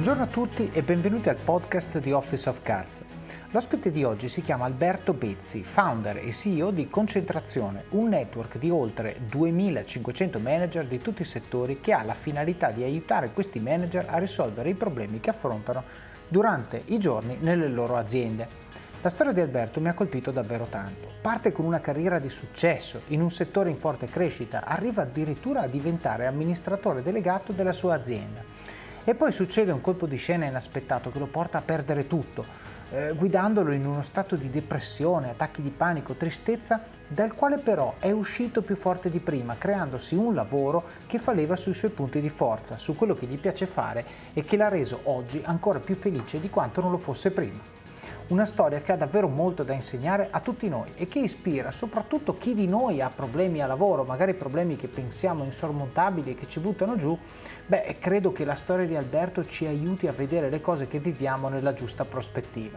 Buongiorno a tutti e benvenuti al podcast di Office of Cards. L'ospite di oggi si chiama Alberto Bezzi, founder e CEO di Concentrazione, un network di oltre 2500 manager di tutti i settori che ha la finalità di aiutare questi manager a risolvere i problemi che affrontano durante i giorni nelle loro aziende. La storia di Alberto mi ha colpito davvero tanto. Parte con una carriera di successo in un settore in forte crescita, arriva addirittura a diventare amministratore delegato della sua azienda e poi succede un colpo di scena inaspettato che lo porta a perdere tutto, eh, guidandolo in uno stato di depressione, attacchi di panico, tristezza, dal quale però è uscito più forte di prima, creandosi un lavoro che fa leva sui suoi punti di forza, su quello che gli piace fare e che l'ha reso oggi ancora più felice di quanto non lo fosse prima. Una storia che ha davvero molto da insegnare a tutti noi e che ispira soprattutto chi di noi ha problemi a lavoro, magari problemi che pensiamo insormontabili e che ci buttano giù. Beh, credo che la storia di Alberto ci aiuti a vedere le cose che viviamo nella giusta prospettiva.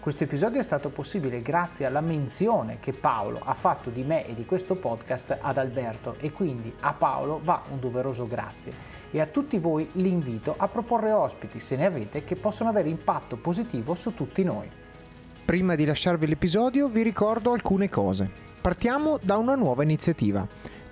Questo episodio è stato possibile grazie alla menzione che Paolo ha fatto di me e di questo podcast ad Alberto e quindi a Paolo va un doveroso grazie e a tutti voi l'invito a proporre ospiti, se ne avete, che possono avere impatto positivo su tutti noi. Prima di lasciarvi l'episodio vi ricordo alcune cose. Partiamo da una nuova iniziativa.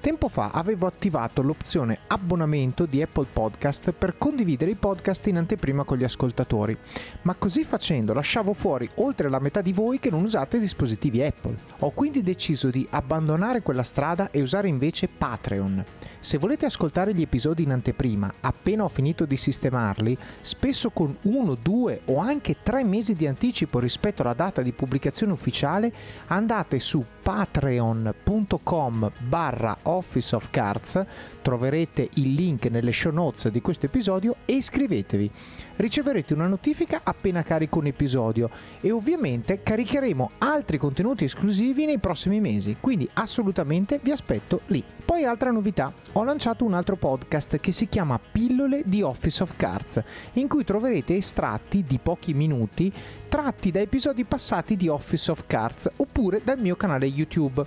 Tempo fa avevo attivato l'opzione abbonamento di Apple Podcast per condividere i podcast in anteprima con gli ascoltatori, ma così facendo lasciavo fuori oltre la metà di voi che non usate dispositivi Apple. Ho quindi deciso di abbandonare quella strada e usare invece Patreon. Se volete ascoltare gli episodi in anteprima, appena ho finito di sistemarli, spesso con uno, due o anche tre mesi di anticipo rispetto alla data di pubblicazione ufficiale, andate su patreon.com barra Office of Cards, troverete il link nelle show notes di questo episodio e iscrivetevi. Riceverete una notifica appena carico un episodio e ovviamente caricheremo altri contenuti esclusivi nei prossimi mesi, quindi assolutamente vi aspetto lì. Poi altra novità, ho lanciato un altro podcast che si chiama Pillole di Office of Cards, in cui troverete estratti di pochi minuti tratti da episodi passati di Office of Cards oppure dal mio canale YouTube.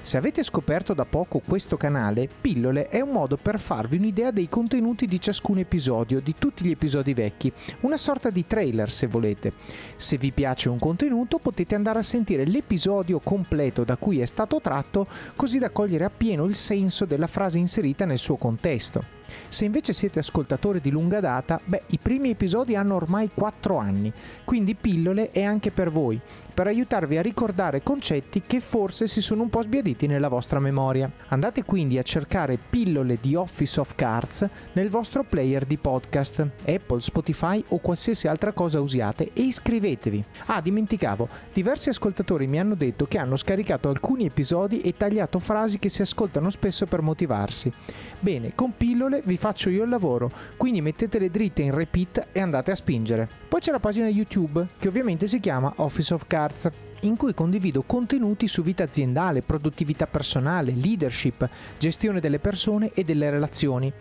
Se avete scoperto da poco questo canale, Pillole è un modo per farvi un'idea dei contenuti di ciascun episodio, di tutti gli episodi vecchi, una sorta di trailer se volete. Se vi piace un contenuto potete andare a sentire l'episodio completo da cui è stato tratto, così da cogliere appieno il senso della frase inserita nel suo contesto. Se invece siete ascoltatori di lunga data, beh, i primi episodi hanno ormai 4 anni, quindi pillole è anche per voi, per aiutarvi a ricordare concetti che forse si sono un po' sbiaditi nella vostra memoria. Andate quindi a cercare pillole di Office of Cards nel vostro player di podcast, Apple, Spotify o qualsiasi altra cosa usiate e iscrivetevi. Ah, dimenticavo, diversi ascoltatori mi hanno detto che hanno scaricato alcuni episodi e tagliato frasi che si ascoltano spesso per motivarsi. Bene, con pillole vi faccio io il lavoro, quindi mettetele dritte in repeat e andate a spingere. Poi c'è la pagina YouTube, che ovviamente si chiama Office of Cards in cui condivido contenuti su vita aziendale, produttività personale, leadership, gestione delle persone e delle relazioni.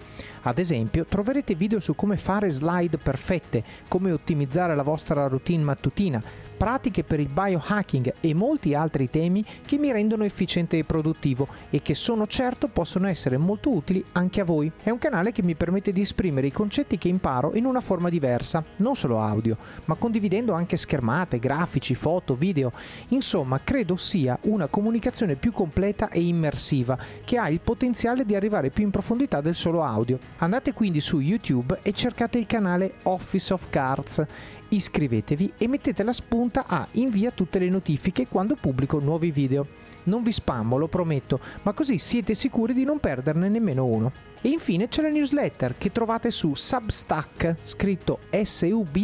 Ad esempio, troverete video su come fare slide perfette, come ottimizzare la vostra routine mattutina, pratiche per il biohacking e molti altri temi che mi rendono efficiente e produttivo e che sono certo possono essere molto utili anche a voi. È un canale che mi permette di esprimere i concetti che imparo in una forma diversa, non solo audio, ma condividendo anche schermate, grafici, foto, video. Insomma, credo sia una comunicazione più completa e immersiva che ha il potenziale di arrivare più in profondità del solo audio. Andate quindi su YouTube e cercate il canale Office of Cards iscrivetevi e mettete la spunta a invia tutte le notifiche quando pubblico nuovi video. Non vi spammo, lo prometto, ma così siete sicuri di non perderne nemmeno uno. E infine c'è la newsletter che trovate su Substack, scritto S-U-B-S-T-A-C-K,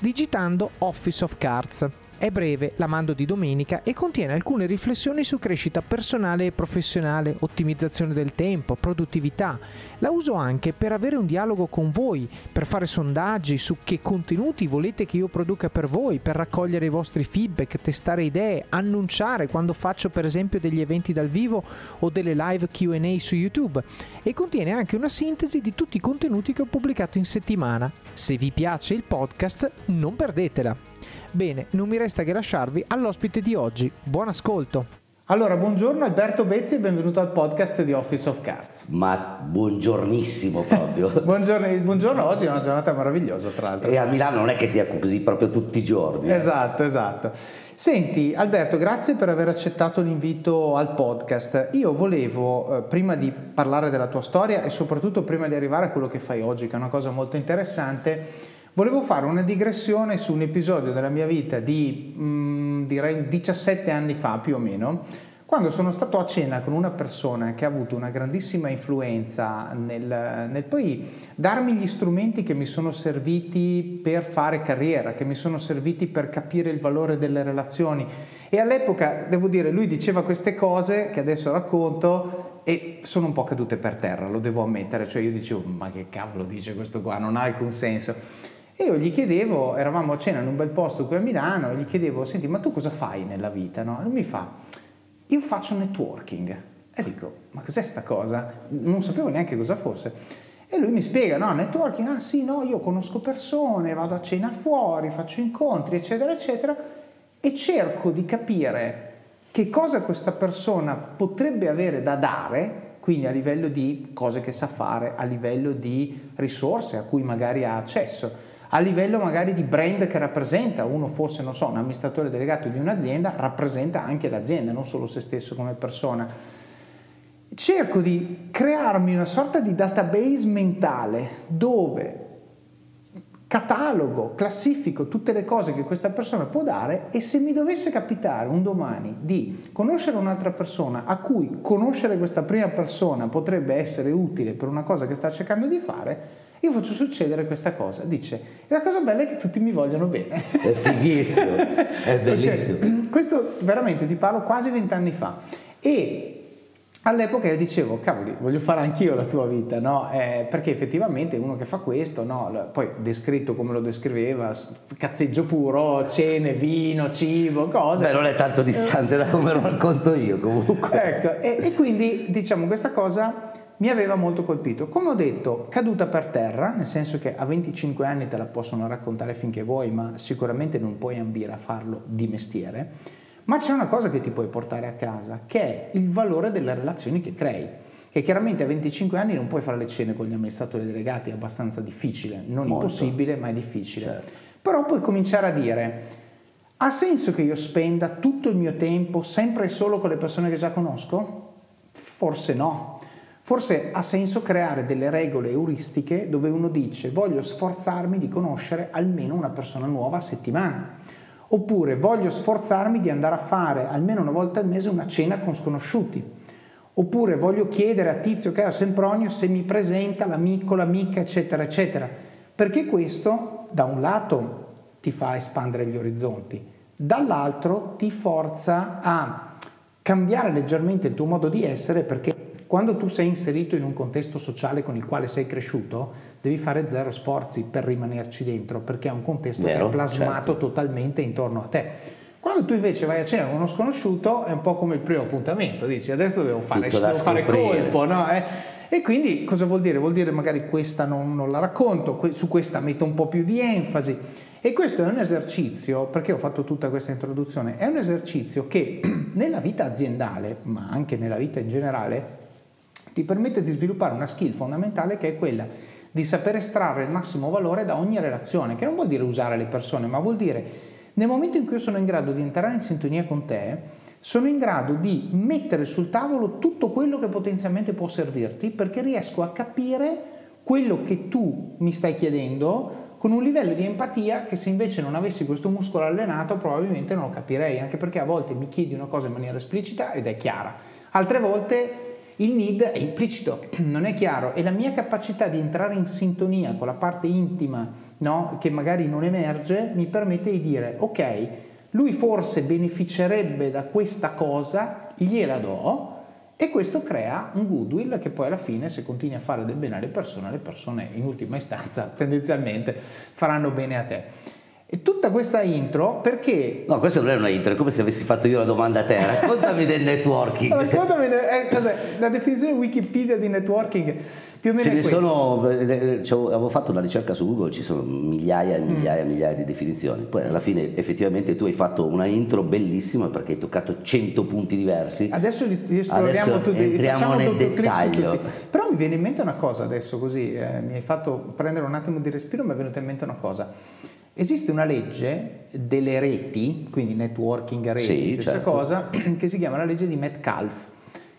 digitando Office of Cards. È breve, la mando di domenica e contiene alcune riflessioni su crescita personale e professionale, ottimizzazione del tempo, produttività. La uso anche per avere un dialogo con voi, per fare sondaggi su che contenuti volete che io produca per voi, per raccogliere i vostri feedback, testare idee, annunciare quando faccio per esempio degli eventi dal vivo o delle live QA su YouTube. E contiene anche una sintesi di tutti i contenuti che ho pubblicato in settimana. Se vi piace il podcast, non perdetela. Bene, non mi resta che lasciarvi all'ospite di oggi. Buon ascolto! Allora, buongiorno Alberto Bezzi e benvenuto al podcast di Office of Cards. Ma buongiornissimo proprio. buongiorno, buongiorno, oggi è una giornata meravigliosa tra l'altro. E a Milano non è che sia così proprio tutti i giorni. Eh. Esatto, esatto. Senti Alberto, grazie per aver accettato l'invito al podcast. Io volevo, eh, prima di parlare della tua storia e soprattutto prima di arrivare a quello che fai oggi, che è una cosa molto interessante, volevo fare una digressione su un episodio della mia vita di... Mm, direi 17 anni fa più o meno, quando sono stato a cena con una persona che ha avuto una grandissima influenza nel, nel, poi darmi gli strumenti che mi sono serviti per fare carriera, che mi sono serviti per capire il valore delle relazioni. E all'epoca, devo dire, lui diceva queste cose che adesso racconto e sono un po' cadute per terra, lo devo ammettere, cioè io dicevo, ma che cavolo dice questo qua, non ha alcun senso. E io gli chiedevo, eravamo a cena in un bel posto qui a Milano, e gli chiedevo, senti, ma tu cosa fai nella vita? No? E lui mi fa, io faccio networking. E dico, ma cos'è sta cosa? Non sapevo neanche cosa fosse. E lui mi spiega, no, networking, ah sì, no, io conosco persone, vado a cena fuori, faccio incontri, eccetera, eccetera, e cerco di capire che cosa questa persona potrebbe avere da dare, quindi a livello di cose che sa fare, a livello di risorse a cui magari ha accesso a livello magari di brand che rappresenta, uno fosse, non so, un amministratore delegato di un'azienda, rappresenta anche l'azienda, non solo se stesso come persona. Cerco di crearmi una sorta di database mentale dove catalogo, classifico tutte le cose che questa persona può dare e se mi dovesse capitare un domani di conoscere un'altra persona a cui conoscere questa prima persona potrebbe essere utile per una cosa che sta cercando di fare, io faccio succedere questa cosa. Dice, e la cosa bella è che tutti mi vogliono bene. È fighissimo, è bellissimo. Okay. Questo veramente ti parlo quasi vent'anni fa. E All'epoca io dicevo, cavoli, voglio fare anch'io la tua vita, no? Eh, perché effettivamente uno che fa questo, no? Poi descritto come lo descriveva, cazzeggio puro, cene, vino, cibo, cose. Beh, non è tanto distante da come lo racconto io comunque. Ecco, e, e quindi diciamo questa cosa mi aveva molto colpito. Come ho detto, caduta per terra, nel senso che a 25 anni te la possono raccontare finché vuoi, ma sicuramente non puoi ambire a farlo di mestiere. Ma c'è una cosa che ti puoi portare a casa, che è il valore delle relazioni che crei. Che chiaramente a 25 anni non puoi fare le cene con gli amministratori delegati, è abbastanza difficile, non Molto. impossibile, ma è difficile. Certo. Però puoi cominciare a dire, ha senso che io spenda tutto il mio tempo sempre e solo con le persone che già conosco? Forse no. Forse ha senso creare delle regole euristiche dove uno dice voglio sforzarmi di conoscere almeno una persona nuova a settimana. Oppure voglio sforzarmi di andare a fare almeno una volta al mese una cena con sconosciuti. Oppure voglio chiedere a Tizio a Sempronio se mi presenta l'amico, l'amica, eccetera, eccetera. Perché questo, da un lato, ti fa espandere gli orizzonti, dall'altro ti forza a cambiare leggermente il tuo modo di essere perché quando tu sei inserito in un contesto sociale con il quale sei cresciuto, devi fare zero sforzi per rimanerci dentro, perché è un contesto Vero, che è plasmato certo. totalmente intorno a te. Quando tu invece vai a cena con uno sconosciuto è un po' come il primo appuntamento, dici adesso devo fare, devo fare colpo, no? Eh? E quindi cosa vuol dire? Vuol dire magari questa non, non la racconto, su questa metto un po' più di enfasi. E questo è un esercizio, perché ho fatto tutta questa introduzione, è un esercizio che nella vita aziendale, ma anche nella vita in generale, ti permette di sviluppare una skill fondamentale che è quella di saper estrarre il massimo valore da ogni relazione, che non vuol dire usare le persone, ma vuol dire nel momento in cui sono in grado di entrare in sintonia con te, sono in grado di mettere sul tavolo tutto quello che potenzialmente può servirti perché riesco a capire quello che tu mi stai chiedendo con un livello di empatia che se invece non avessi questo muscolo allenato probabilmente non lo capirei, anche perché a volte mi chiedi una cosa in maniera esplicita ed è chiara, altre volte il need è implicito, non è chiaro e la mia capacità di entrare in sintonia con la parte intima, no, che magari non emerge, mi permette di dire ok, lui forse beneficerebbe da questa cosa, gliela do e questo crea un goodwill che poi alla fine se continui a fare del bene alle persone, le persone in ultima istanza tendenzialmente faranno bene a te. E tutta questa intro perché... No, questa non è una intro, è come se avessi fatto io la domanda a te. Raccontami del networking. Raccontami, eh, cos'è? La definizione Wikipedia di networking più o meno Ce ne sono, cioè, avevo fatto una ricerca su Google, ci sono migliaia e migliaia e mm. migliaia di definizioni. Poi alla fine effettivamente tu hai fatto una intro bellissima perché hai toccato 100 punti diversi. Adesso li, li esploriamo adesso tutti, facciamo nel dettaglio. Però mi viene in mente una cosa adesso così, eh, mi hai fatto prendere un attimo di respiro, mi è venuta in mente una cosa Esiste una legge delle reti, quindi networking reti, sì, stessa certo. cosa, che si chiama la legge di Metcalfe,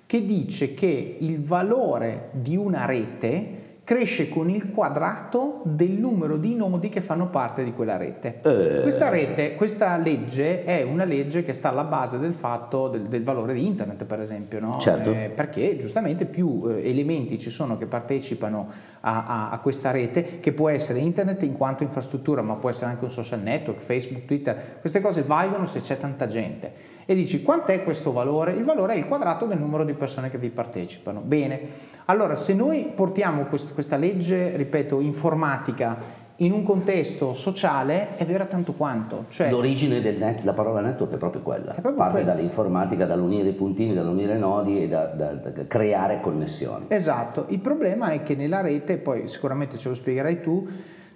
che dice che il valore di una rete cresce con il quadrato del numero di nodi che fanno parte di quella rete. Eh. Questa rete, questa legge è una legge che sta alla base del fatto del, del valore di internet, per esempio, no? certo. eh, perché giustamente più eh, elementi ci sono che partecipano a, a, a, questa rete, che può essere internet in quanto infrastruttura, ma può essere anche un social network, Facebook, Twitter, queste cose valgono se c'è tanta gente e dici quant'è questo valore? Il valore è il quadrato del numero di persone che vi partecipano. Bene, allora se noi portiamo quest- questa legge, ripeto, informatica in un contesto sociale è vera tanto quanto. Cioè, L'origine del net, la parola network è proprio quella, è proprio parte quella. dall'informatica, dall'unire i puntini, dall'unire i nodi e da, da, da, creare connessioni. Esatto, il problema è che nella rete, poi sicuramente ce lo spiegherai tu,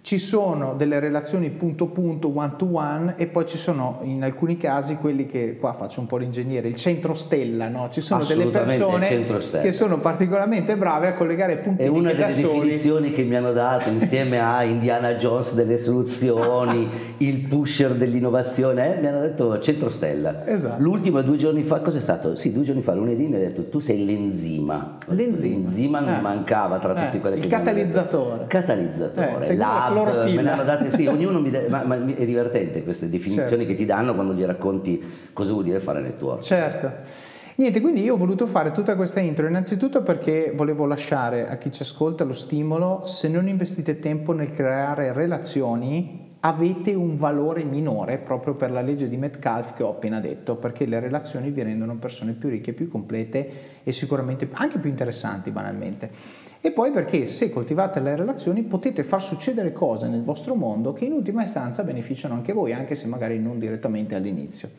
ci sono delle relazioni punto punto, one to one e poi ci sono in alcuni casi quelli che, qua faccio un po' l'ingegnere, il centro stella, no? ci sono delle persone che sono particolarmente brave a collegare punti È una delle soli. definizioni che mi hanno dato insieme a Indiana Jones delle soluzioni, il pusher dell'innovazione, eh? mi hanno detto centro stella. Esatto. L'ultimo due giorni fa, cos'è stato? Sì, due giorni fa, lunedì mi ha detto tu sei l'enzima. L'enzima, l'enzima mi eh. mancava tra tutti eh. quelli che... Il catalizzatore. Catalizzatore, eh, lab, clorofilla. Me ne hanno date, sì, ognuno mi de- ma, ma, è divertente queste definizioni certo. che ti danno quando gli racconti cosa vuol dire fare network. Certo. Niente, quindi io ho voluto fare tutta questa intro innanzitutto perché volevo lasciare a chi ci ascolta lo stimolo, se non investite tempo nel creare relazioni, avete un valore minore proprio per la legge di Metcalfe che ho appena detto, perché le relazioni vi rendono persone più ricche, più complete e sicuramente anche più interessanti banalmente e poi perché se coltivate le relazioni potete far succedere cose nel vostro mondo che in ultima istanza beneficiano anche voi, anche se magari non direttamente all'inizio.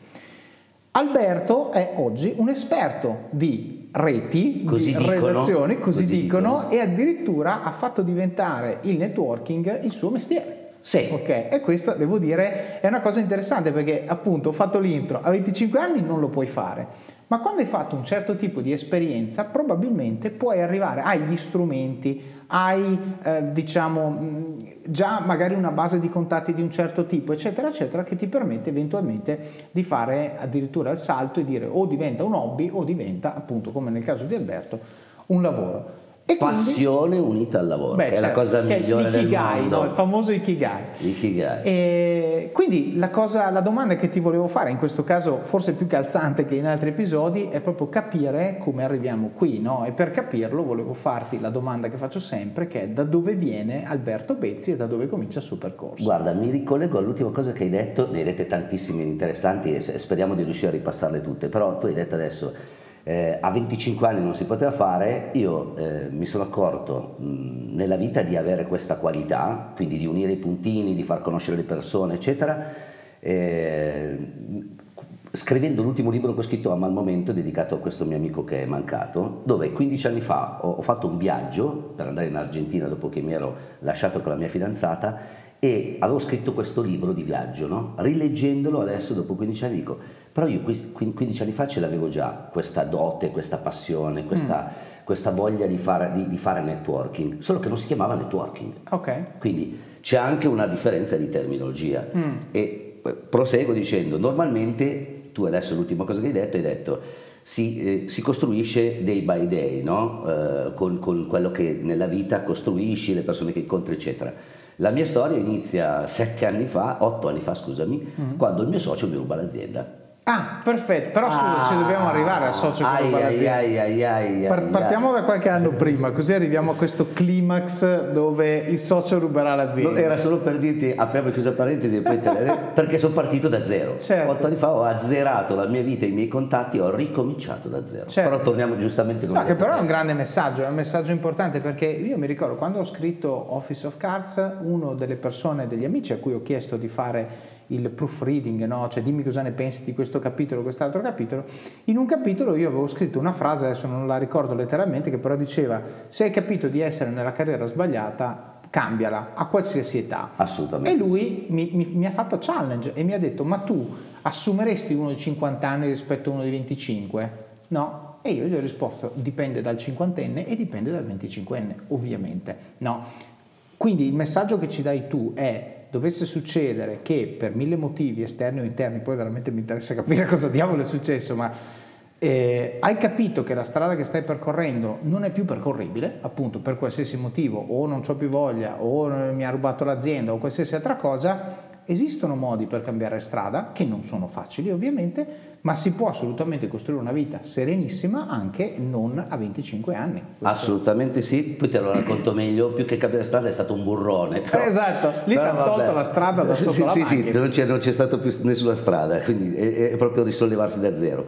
Alberto è oggi un esperto di reti, così di dicono, relazioni, così, così dicono, dicono, e addirittura ha fatto diventare il networking il suo mestiere. Sì. Ok, e questo devo dire è una cosa interessante perché appunto ho fatto l'intro, a 25 anni non lo puoi fare, ma quando hai fatto un certo tipo di esperienza probabilmente puoi arrivare, hai gli strumenti, hai eh, diciamo già magari una base di contatti di un certo tipo, eccetera, eccetera, che ti permette eventualmente di fare addirittura il salto e dire o diventa un hobby o diventa appunto come nel caso di Alberto un lavoro. E Passione quindi, unita al lavoro, beh, certo, è la certo, cosa migliore del mondo. No? Il famoso Ikigai. Ikigai. E quindi la, cosa, la domanda che ti volevo fare, in questo caso forse più calzante che in altri episodi, è proprio capire come arriviamo qui. No? E per capirlo volevo farti la domanda che faccio sempre, che è da dove viene Alberto Bezzi e da dove comincia il suo percorso. Guarda, mi ricollego all'ultima cosa che hai detto, ne hai dette tantissime interessanti e speriamo di riuscire a ripassarle tutte, però tu hai detto adesso eh, a 25 anni non si poteva fare, io eh, mi sono accorto mh, nella vita di avere questa qualità, quindi di unire i puntini, di far conoscere le persone, eccetera. Eh, scrivendo l'ultimo libro che ho scritto a mal momento dedicato a questo mio amico che è mancato, dove 15 anni fa ho, ho fatto un viaggio per andare in Argentina dopo che mi ero lasciato con la mia fidanzata e avevo scritto questo libro di viaggio, no? rileggendolo adesso dopo 15 anni dico, però io 15 anni fa ce l'avevo già, questa dote, questa passione, questa, mm. questa voglia di fare, di, di fare, networking, solo che non si chiamava networking. Ok. Quindi c'è anche una differenza di terminologia. Mm. E proseguo dicendo, normalmente, tu adesso l'ultima cosa che hai detto, hai detto si, eh, si, costruisce day by day, no? eh, con, con, quello che nella vita costruisci, le persone che incontri, eccetera. La mia storia inizia sette anni fa, otto anni fa, scusami, mm. quando il mio socio mi ruba l'azienda. Ah, perfetto, però scusa, ci dobbiamo arrivare al socio ai, ai, l'azienda. ai, ai, ai, Par- partiamo da qualche anno prima, così arriviamo a questo climax dove il socio ruberà No, l'azienda. era solo per dirti, apriamo e chiusa parentesi poi te le perché sono partito da zero. Certo. Otto anni fa ho azzerato la mia vita, i miei contatti, ho ricominciato da zero. Certo. Però torniamo giustamente come No, che però è un grande messaggio, è un messaggio importante perché io mi ricordo quando ho scritto Office of Cards, uno delle persone, degli amici a cui ho chiesto di fare il proofreading, no? cioè dimmi cosa ne pensi di questo capitolo, quest'altro capitolo, in un capitolo io avevo scritto una frase, adesso non la ricordo letteralmente, che però diceva se hai capito di essere nella carriera sbagliata, cambiala a qualsiasi età. Assolutamente. E lui mi, mi- mi ha fatto challenge e mi ha detto: Ma tu assumeresti uno di 50 anni rispetto a uno di 25? No? E io gli ho risposto: Dipende dal cinquantenne e dipende dal 25enne, ovviamente. No. Quindi il messaggio che ci dai tu è: dovesse succedere che per mille motivi esterni o interni, poi veramente mi interessa capire cosa diavolo è successo, ma eh, hai capito che la strada che stai percorrendo non è più percorribile, appunto per qualsiasi motivo, o non ho più voglia, o mi ha rubato l'azienda, o qualsiasi altra cosa, esistono modi per cambiare strada, che non sono facili ovviamente, ma si può assolutamente costruire una vita serenissima anche non a 25 anni. Assolutamente sì, poi te lo racconto meglio, più che cambiare strada è stato un burrone. però- Esatto, lì ti hanno tolto la strada da sotto sì, la sì, sì, non c'è, non c'è stato più nessuna strada, quindi è, è proprio risollevarsi da zero.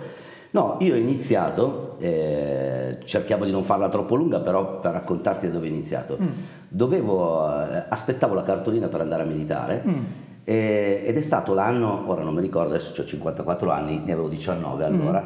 No, io ho iniziato, eh, cerchiamo di non farla troppo lunga, però per raccontarti da dove ho iniziato. Mm. Dovevo, eh, aspettavo la cartolina per andare a militare Mm. Eh, ed è stato l'anno, ora non mi ricordo, adesso ho 54 anni, ne avevo 19 allora,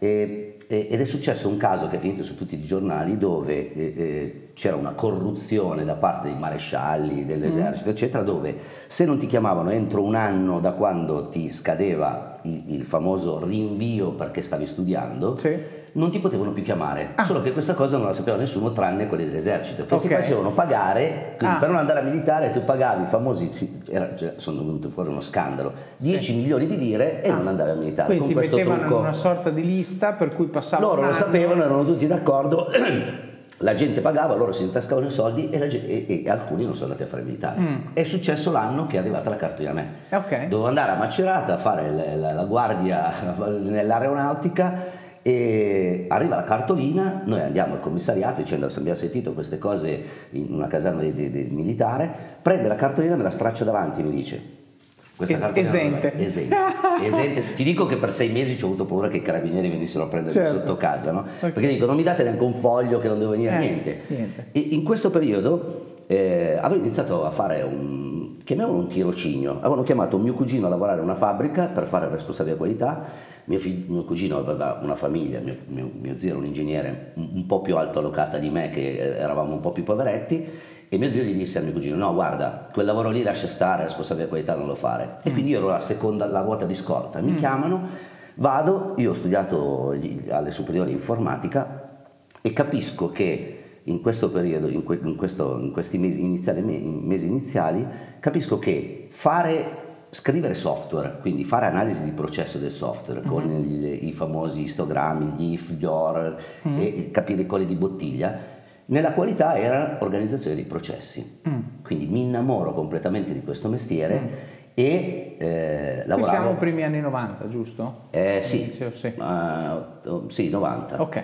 e- e- ed è successo un caso che è finito su tutti i giornali dove eh, eh, c'era una corruzione da parte dei marescialli, dell'esercito, eccetera, dove se non ti chiamavano entro un anno da quando ti scadeva il, il famoso rinvio perché stavi studiando, Sì. Non ti potevano più chiamare, solo che questa cosa non la sapeva nessuno tranne quelli dell'esercito, che si Ok. facevano pagare, Ah. per non andare a militare tu pagavi i famosi, sì, era- cioè, sono venuti fuori uno scandalo, 10 milioni di lire e Ah. non andavi a militare. Quindi con ti mettevano trucco. una sorta di lista per cui passavano Loro lo sapevano, erano tutti d'accordo, la gente pagava, loro si intascavano i soldi e, la ge- e- e alcuni non sono andati a fare militare. Mm. È successo l'anno che è arrivata la cartolina a me. Ok. Dovevo andare a Macerata a fare le- la, la guardia nell'aeronautica e arriva la cartolina, noi andiamo al commissariato dicendo abbiamo sentito queste cose in una caserma di, di- di militare, prende la cartolina, me la straccia davanti e mi dice questa Es- esente. esente. Esente. Ti dico che per sei mesi ci ho avuto paura che i carabinieri venissero a prendermi Certo. sotto casa, no? Ok. Perché dico non mi date neanche un foglio che non devo venire Eh, niente. niente. In questo periodo eh, avevo iniziato a fare un, chiamiamolo un tirocinio, avevano chiamato mio cugino a lavorare in una fabbrica per fare il responsabile qualità, mio, fi- mio cugino aveva una famiglia, mio, mio- mio zio era un ingegnere un, un po' più alto allocata di me, che eravamo un po' più poveretti, e mio zio gli disse a mio cugino, no guarda, quel lavoro lì lascia stare, il responsabile qualità non lo fare. E quindi io ero la seconda, la ruota di scorta, mi chiamano, vado, io ho studiato alle superiori informatica e capisco che in questo periodo, in, que- in questo- in questi mesi iniziali, me- mesi iniziali, capisco che fare, scrivere software, quindi fare analisi di processo del software con il- i famosi histogrammi, gli if, gli or e capire i colli di bottiglia, nella qualità era organizzazione dei processi. Quindi mi innamoro completamente di questo mestiere e eh, Qui lavoravo... siamo primi anni 90, giusto? Eh, sì, Inizio, sì. Eh, sì, 90. Ok.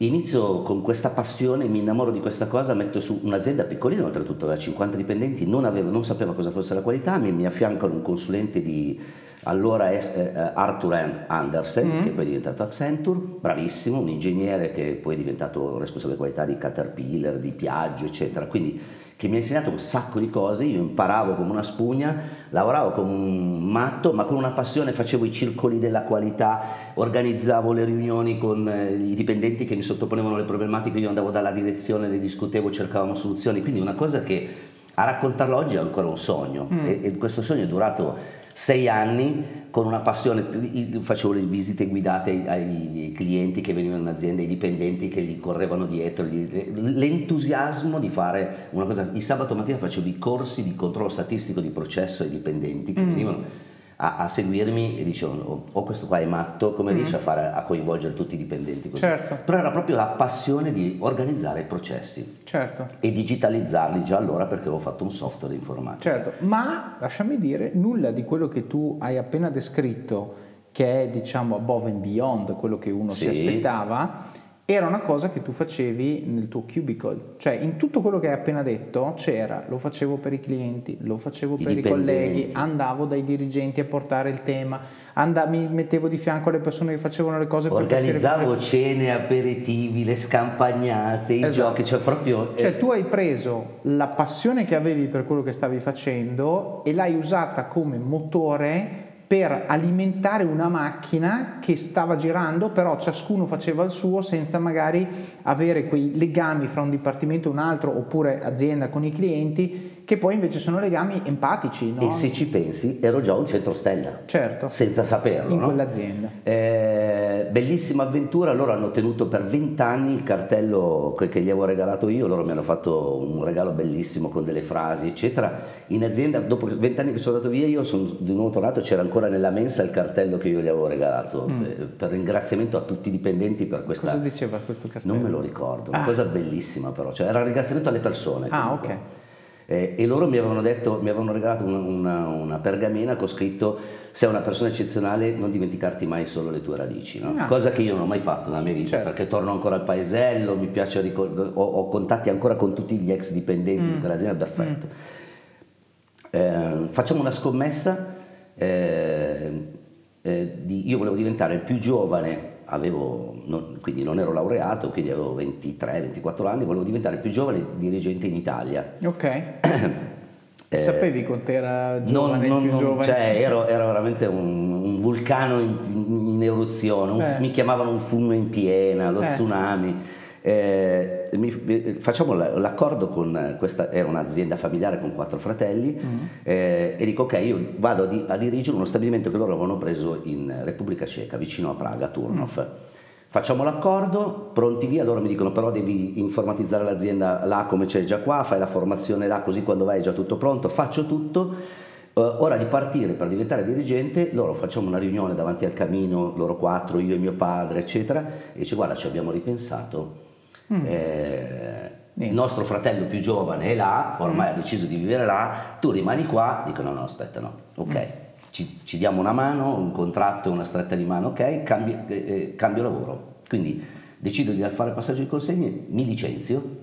Inizio con questa passione, mi innamoro di questa cosa, metto su un'azienda piccolina, oltretutto aveva 50 dipendenti, non, avevo, non sapeva cosa fosse la qualità, mi, mi affiancano un consulente di allora eh, eh, Arthur An- Andersen, che poi è diventato Accenture, bravissimo, un ingegnere che poi è diventato responsabile qualità di Caterpillar, di Piaggio, eccetera. Quindi che mi ha insegnato un sacco di cose, io imparavo come una spugna, lavoravo come un matto, ma con una passione facevo i circoli della qualità, organizzavo le riunioni con eh, i dipendenti che mi sottoponevano le problematiche, io andavo dalla direzione, le discutevo, cercavamo soluzioni, quindi una cosa che a raccontarla oggi è ancora un sogno. E, e questo sogno è durato sei anni con una passione, facevo le visite guidate ai, ai clienti che venivano in azienda, ai dipendenti che gli correvano dietro, gli- l'entusiasmo di fare una cosa. Il sabato mattina facevo i corsi di controllo statistico di processo ai dipendenti che venivano a, a seguirmi e dicevano oh, oh, questo qua è matto, come riesce a, fare, a coinvolgere tutti i dipendenti così? Certo. Però era proprio la passione di organizzare i processi Certo. e digitalizzarli già allora perché avevo fatto un software informatico. Certo, ma lasciami dire, nulla di quello che tu hai appena descritto che è diciamo above and beyond quello che uno Sì. si aspettava, era una cosa che tu facevi nel tuo cubicle, cioè in tutto quello che hai appena detto c'era, lo facevo per i clienti, lo facevo I per i colleghi, andavo dai dirigenti a portare il tema, anda- mi mettevo di fianco alle persone che facevano le cose per Organizzavo come- cene, aperitivi, le scampagnate, i Esatto. giochi, cioè proprio... Cioè eh, tu hai preso la passione che avevi per quello che stavi facendo e l'hai usata come motore per alimentare una macchina che stava girando, però ciascuno faceva il suo senza magari avere quei legami fra un dipartimento e un altro oppure azienda con i clienti che poi invece sono legami empatici, no? E se ci pensi, ero già un centro stella, Certo, senza saperlo. in no? quell'azienda. Eh, bellissima avventura, loro hanno tenuto per vent'anni il cartello che gli avevo regalato io, loro mi hanno fatto un regalo bellissimo con delle frasi, eccetera. In azienda, dopo vent'anni che sono andato via, io sono di nuovo tornato, c'era ancora nella mensa il cartello che io gli avevo regalato, eh, per ringraziamento a tutti i dipendenti per questa... Mm. Cosa diceva questo cartello? Non me lo ricordo, una Ah. cosa bellissima però, cioè era un ringraziamento alle persone. Ah, comunque. ok. Eh, e loro mi avevano detto, mi avevano regalato una, una- una pergamena con scritto sei una persona eccezionale non dimenticarti mai solo le tue radici, no? Ah. cosa che io non ho mai fatto nella mia vita Certo. perché torno ancora al paesello, mi piace ricordare, ho, ho contatti ancora con tutti gli ex dipendenti Mm. di quell'azienda, perfetto. Eh, facciamo una scommessa, eh, eh, di- io volevo diventare il più giovane, avevo, non- quindi non ero laureato, quindi avevo 23-24 anni, volevo diventare il più giovane dirigente in Italia. Ok. Sapevi quant'era Non- giovane, non- il più non- giovane? cioè, ero, ero veramente un, un vulcano in, in eruzione, un- Eh. mi chiamavano un fumo in piena, lo Eh. tsunami. Eh, mi- facciamo la- l'accordo con questa, era un'azienda familiare con quattro fratelli Mm. eh, e dico ok io vado a, di- a dirigere uno stabilimento che loro avevano preso in Repubblica Ceca vicino a Praga, Turnov. Facciamo l'accordo, pronti via, loro mi dicono però devi informatizzare l'azienda là come c'è già qua, fai la formazione là così quando vai è già tutto pronto, faccio tutto. Eh, ora di partire per diventare dirigente, loro facciamo una riunione davanti al camino, loro quattro, io e mio padre, eccetera, e dice guarda ci abbiamo ripensato, eh, il nostro fratello più giovane è là, ormai ha deciso di vivere là, tu rimani qua, dico no no aspetta no, ok, ci, ci diamo una mano, un contratto, una stretta di mano, ok, cambi- eh, eh, cambio lavoro, quindi decido di fare passaggio di consegne, mi licenzio.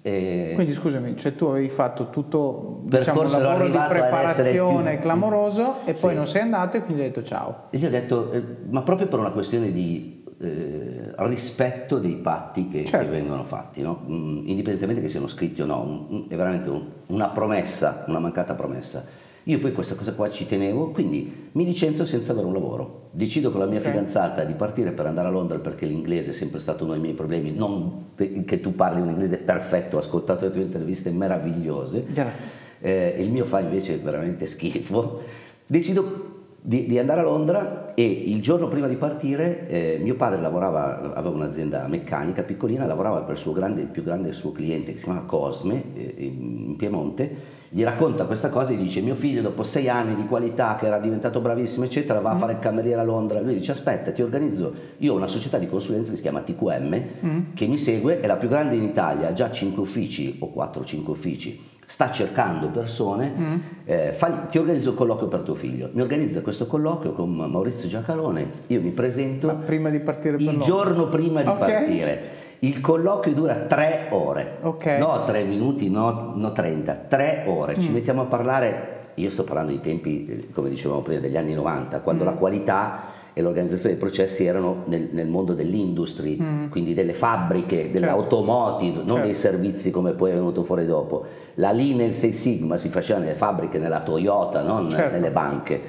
e- Quindi scusami, cioè tu avevi fatto tutto diciamo, un lavoro di preparazione più- clamoroso e poi Sì. non sei andato e quindi hai detto ciao. E gli ho detto, eh, ma proprio per una questione di eh, rispetto dei patti che, che Certo. vengono fatti, no? Mm, indipendentemente che siano scritti o no, è veramente un- una promessa, una mancata promessa. Io poi questa cosa qua ci tenevo, quindi mi licenzio senza avere un lavoro. Decido con la mia Ok. fidanzata di partire per andare a Londra perché l'inglese è sempre stato uno dei miei problemi, non che tu parli un inglese perfetto, ho ascoltato le tue interviste meravigliose. Grazie. Eh, il mio fa invece veramente schifo. Decido di, di andare a Londra e il giorno prima di partire eh, mio padre lavorava, aveva un'azienda meccanica piccolina, lavorava per il, suo grande, il più grande suo cliente che si chiama Cosme eh, in, Piemonte, gli racconta questa cosa e gli dice mio figlio dopo sei anni di qualità che era diventato bravissimo eccetera va a fare il cameriere a Londra, lui dice aspetta ti organizzo, io ho una società di consulenza che si chiama TQM che mi segue, è la più grande in Italia, ha già 5 uffici o 4-5 uffici sta cercando persone, eh, fai- ti organizzo un colloquio per tuo figlio. Mi organizza questo colloquio con Maurizio Giacalone, io mi presento Ma prima di partire per il giorno prima di Ok. partire. Il colloquio dura tre ore, Ok. no tre minuti, no, no 30, tre ore. Mm. Ci mettiamo a parlare, io sto parlando di tempi, eh, come dicevamo prima, degli anni 90, quando Mm. la qualità e l'organizzazione dei processi erano nel, nel mondo dell'industry, quindi delle fabbriche, dell'automotive, non Mm. Certo. dei servizi come poi è venuto fuori dopo. La Lean e il Six Sigma si faceva nelle fabbriche, nella Toyota, non Certo. nelle banche.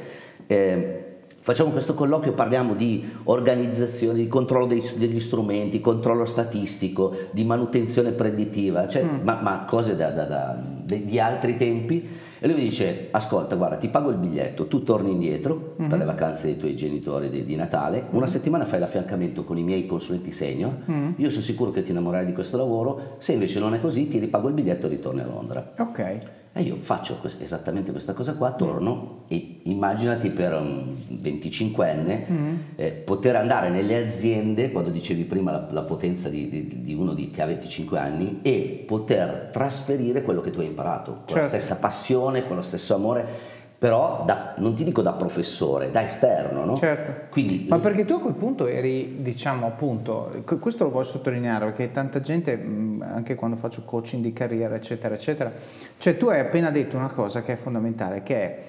Eh, facciamo questo colloquio, parliamo di organizzazione, di controllo dei- degli strumenti, controllo statistico, di manutenzione predittiva, cioè, ma, ma cose da- da- da- de- di altri tempi. E lui mi dice, ascolta, guarda, ti pago il biglietto, tu torni indietro per le vacanze dei tuoi genitori di, di Natale, una settimana fai l'affiancamento con i miei consulenti senior, io sono sicuro che ti innamorerai di questo lavoro, se invece non è così ti ripago il biglietto e ritorni a Londra. Ok. E io faccio esattamente questa cosa qua, torno e immaginati per un 25enne eh, poter andare nelle aziende, quando dicevi prima la, la potenza di, di- di uno di, che ha 25 anni, e poter trasferire quello che tu hai imparato, con la Certo. stessa passione, con lo stesso amore. Però da, non ti dico da professore, da esterno, no? Certo. Quindi, Ma perché tu a quel punto eri, diciamo appunto, questo lo voglio sottolineare perché tanta gente, anche quando faccio coaching di carriera, eccetera, eccetera, cioè tu hai appena detto una cosa che è fondamentale, che è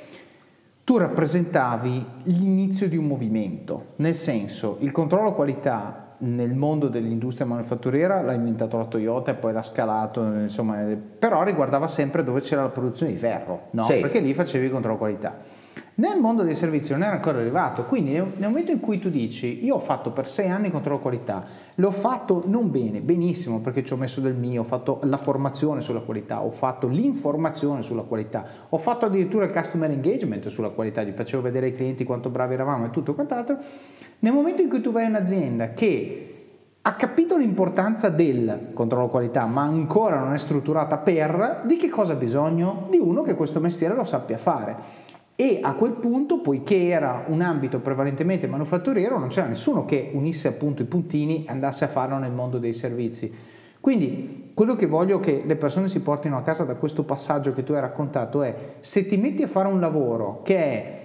tu rappresentavi l'inizio di un movimento, nel senso il controllo qualità nel mondo dell'industria manifatturiera l'ha inventato la Toyota e poi l'ha scalato, insomma, però riguardava sempre dove c'era la produzione di ferro, no? Sì. perché lì facevi controllo qualità. Nel mondo dei servizi non era ancora arrivato, quindi nel momento in cui tu dici io ho fatto per sei anni controllo qualità, l'ho fatto non bene, benissimo perché ci ho messo del mio, ho fatto la formazione sulla qualità, ho fatto l'informazione sulla qualità, ho fatto addirittura il customer engagement sulla qualità, gli facevo vedere ai clienti quanto bravi eravamo e tutto quant'altro, nel momento in cui tu vai in un'azienda che ha capito l'importanza del controllo qualità, ma ancora non è strutturata per, di che cosa ha bisogno? Di uno che questo mestiere lo sappia fare. E a quel punto, poiché era un ambito prevalentemente manufatturiero, non c'era nessuno che unisse appunto i puntini e andasse a farlo nel mondo dei servizi. Quindi quello che voglio che le persone si portino a casa da questo passaggio che tu hai raccontato è se ti metti a fare un lavoro che è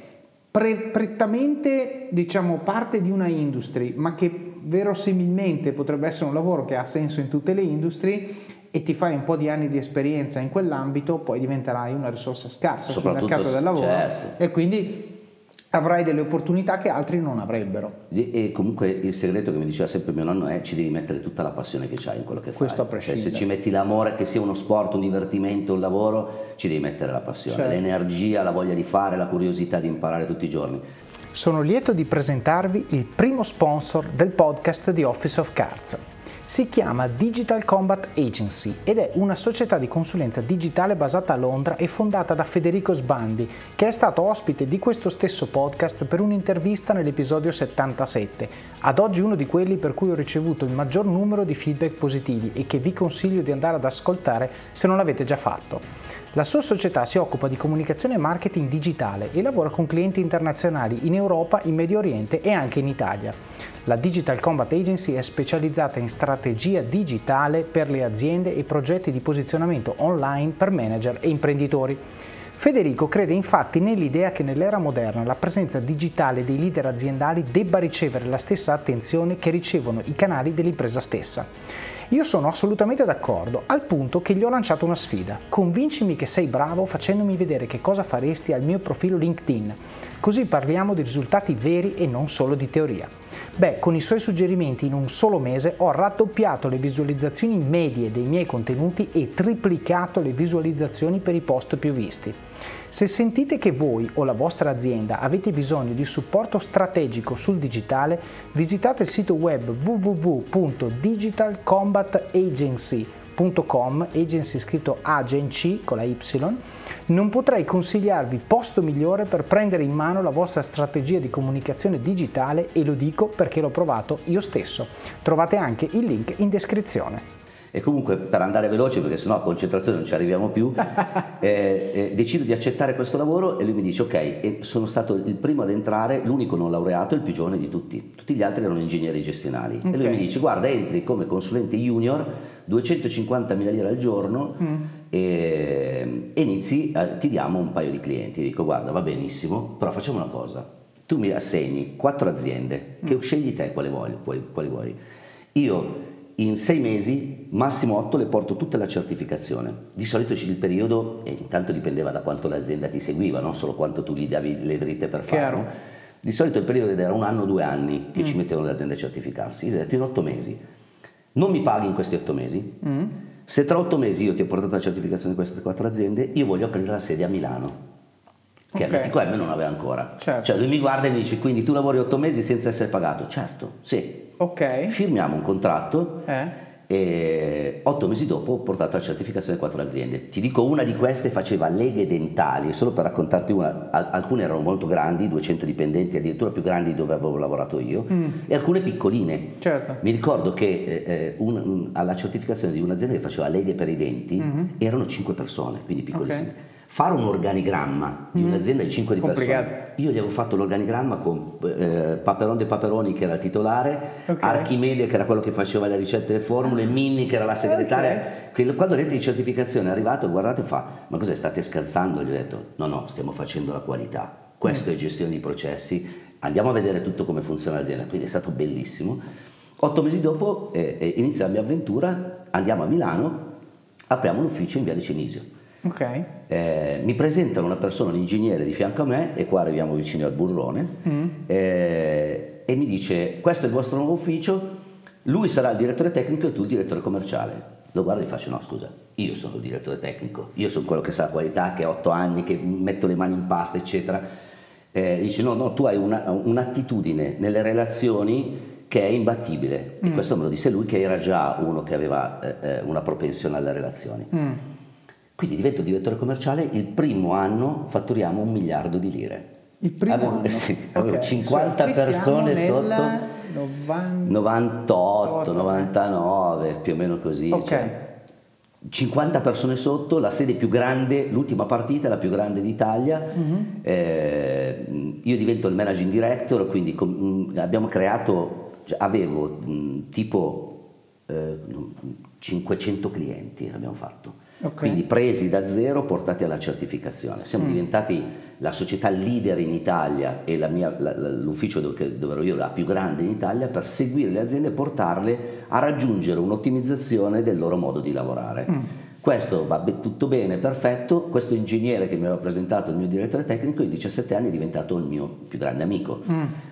pre- prettamente diciamo parte di una industry, ma che verosimilmente potrebbe essere un lavoro che ha senso in tutte le industrie e ti fai un po' di anni di esperienza in quell'ambito, poi diventerai una risorsa scarsa sul mercato del lavoro certo. e quindi avrai delle opportunità che altri non avrebbero. E comunque il segreto che mi diceva sempre mio nonno è ci devi mettere tutta la passione che hai in quello che Questo fai. Cioè, se ci metti l'amore, che sia uno sport, un divertimento, un lavoro, ci devi mettere la passione, certo. l'energia, la voglia di fare, la curiosità di imparare tutti i giorni. Sono lieto di presentarvi il primo sponsor del podcast di Office of Cards si chiama Digital Combat Agency ed è una società di consulenza digitale basata a Londra e fondata da Federico Sbandi, che è stato ospite di questo stesso podcast per un'intervista nell'episodio 77, ad oggi uno di quelli per cui ho ricevuto il maggior numero di feedback positivi e che vi consiglio di andare ad ascoltare se non l'avete già fatto. La sua società si occupa di comunicazione e marketing digitale e lavora con clienti internazionali in Europa, in Medio Oriente e anche in Italia. La Digital Combat Agency è specializzata in strategia digitale per le aziende e progetti di posizionamento online per manager e imprenditori. Federico crede infatti nell'idea che nell'era moderna la presenza digitale dei leader aziendali debba ricevere la stessa attenzione che ricevono i canali dell'impresa stessa. Io sono assolutamente d'accordo, al punto che gli ho lanciato una sfida. Convincimi che sei bravo facendomi vedere che cosa faresti al mio profilo LinkedIn, così parliamo di risultati veri e non solo di teoria. Beh, con i suoi suggerimenti in un solo mese ho raddoppiato le visualizzazioni medie dei miei contenuti e triplicato le visualizzazioni per i post più visti. Se sentite che voi o la vostra azienda avete bisogno di supporto strategico sul digitale, visitate il sito web www.digitalcombatagency.com, agency scritto agency con la Y, non potrei consigliarvi posto migliore per prendere in mano la vostra strategia di comunicazione digitale e lo dico perché l'ho provato io stesso. Trovate anche il link in descrizione. E comunque per andare veloce, perché sennò a concentrazione non ci arriviamo più, eh, eh, decido di accettare questo lavoro e lui mi dice ok, sono stato il primo ad entrare, l'unico non laureato, il più giovane di tutti. Tutti gli altri erano ingegneri gestionali. Okay. E lui mi dice guarda entri come consulente junior, 250.000 lire al giorno mm. e, e, inizi, eh, ti diamo un paio di clienti. Dico guarda va benissimo, però facciamo una cosa, tu mi assegni quattro aziende, mm. che scegli te quali vuoi, quali vuoi. Io in sei mesi, massimo otto, le porto tutta la certificazione. Di solito il periodo, e intanto dipendeva da quanto l'azienda ti seguiva, non solo quanto tu gli davi le dritte per farlo. Di solito il periodo era un anno o due anni che mm. ci mettevano le aziende a certificarsi. Io ho detto in otto mesi. Non mi paghi in questi otto mesi? Mm. Se tra otto mesi io ti ho portato la certificazione di queste quattro aziende, io voglio aprire la sede a Milano che okay. l'ATQM non aveva ancora. Certo. Cioè lui mi guarda e mi dice quindi tu lavori otto mesi senza essere pagato? Certo, sì. Ok. Firmiamo un contratto eh. E otto mesi dopo ho portato la certificazione quattro aziende. Ti dico una di queste faceva leghe dentali, solo per raccontarti una, alcune erano molto grandi, 200 dipendenti, addirittura più grandi dove avevo lavorato io, mm. e alcune piccoline. Certo. Mi ricordo che eh, eh un, alla certificazione di un'azienda che faceva leghe per i denti mm-hmm. erano cinque persone, quindi piccolissime. Okay fare un organigramma di un'azienda di 5 di Complicato. persone. Io gli avevo fatto l'organigramma con eh, Paperon de Paperoni che era il titolare, Ok. Archimede che era quello che faceva le ricette e le formule, Minni che era la segretaria. Che Quando l'ente di certificazione è arrivato, guardate e fa, ma cos'è, state scherzando? Gli ho detto, no, no, stiamo facendo la qualità. Questo è gestione di processi, andiamo a vedere tutto come funziona l'azienda, quindi è stato bellissimo. Otto mesi dopo eh, eh, inizia la mia avventura, andiamo a Milano, apriamo l'ufficio in via di Cenisio. Ok. Eh, mi presentano una persona, un ingegnere di fianco a me, e qua arriviamo vicino al burrone, eh, e mi dice: Questo è il vostro nuovo ufficio, lui sarà il direttore tecnico e tu il direttore commerciale. Lo guardo e gli faccio: No, scusa, io sono il direttore tecnico, io sono quello che sa la qualità, che ha otto anni, che metto le mani in pasta, eccetera. Eh, dice: No, no, tu hai una- un'attitudine nelle relazioni che è imbattibile. E questo me lo disse lui, che era già uno che aveva eh, eh, una propensione alle relazioni. Quindi divento direttore commerciale, il primo anno fatturiamo un miliardo di lire. Il primo Avevo- anno. sì, avevo Ok. 50 Qui siamo persone sotto, 90 98, eh. 99, più o meno così. Ok. cioè, 50 persone sotto, la sede più grande, l'ultima partita la più grande d'Italia. Mhm. Eh, io divento il managing director, quindi com- mh, abbiamo creato, cioè, avevo mh, tipo eh, 500 clienti abbiamo fatto. Ok. Quindi presi da zero, portati alla certificazione. Siamo diventati la società leader in Italia e la mia- la- l'ufficio dove, dove ero io, la più grande in Italia, per seguire le aziende e portarle a raggiungere un'ottimizzazione del loro modo di lavorare. Questo va be- tutto bene, perfetto. Questo ingegnere che mi aveva presentato il mio direttore tecnico in 17 anni è diventato il mio più grande amico.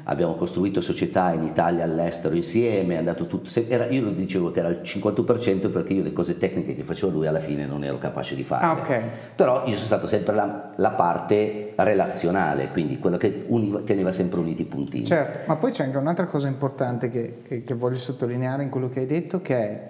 Abbiamo costruito società in Italia, all'estero insieme, è andato tutto. era- io lo dicevo che era il 50% perché io le cose tecniche che facevo lui alla fine non ero capace di fare. Ah, ok. Però io sono stato sempre la, la parte relazionale, quindi quello che univa- teneva sempre uniti i puntini. Certo, ma poi c'è anche un'altra cosa importante che, che- che voglio sottolineare in quello che hai detto, che è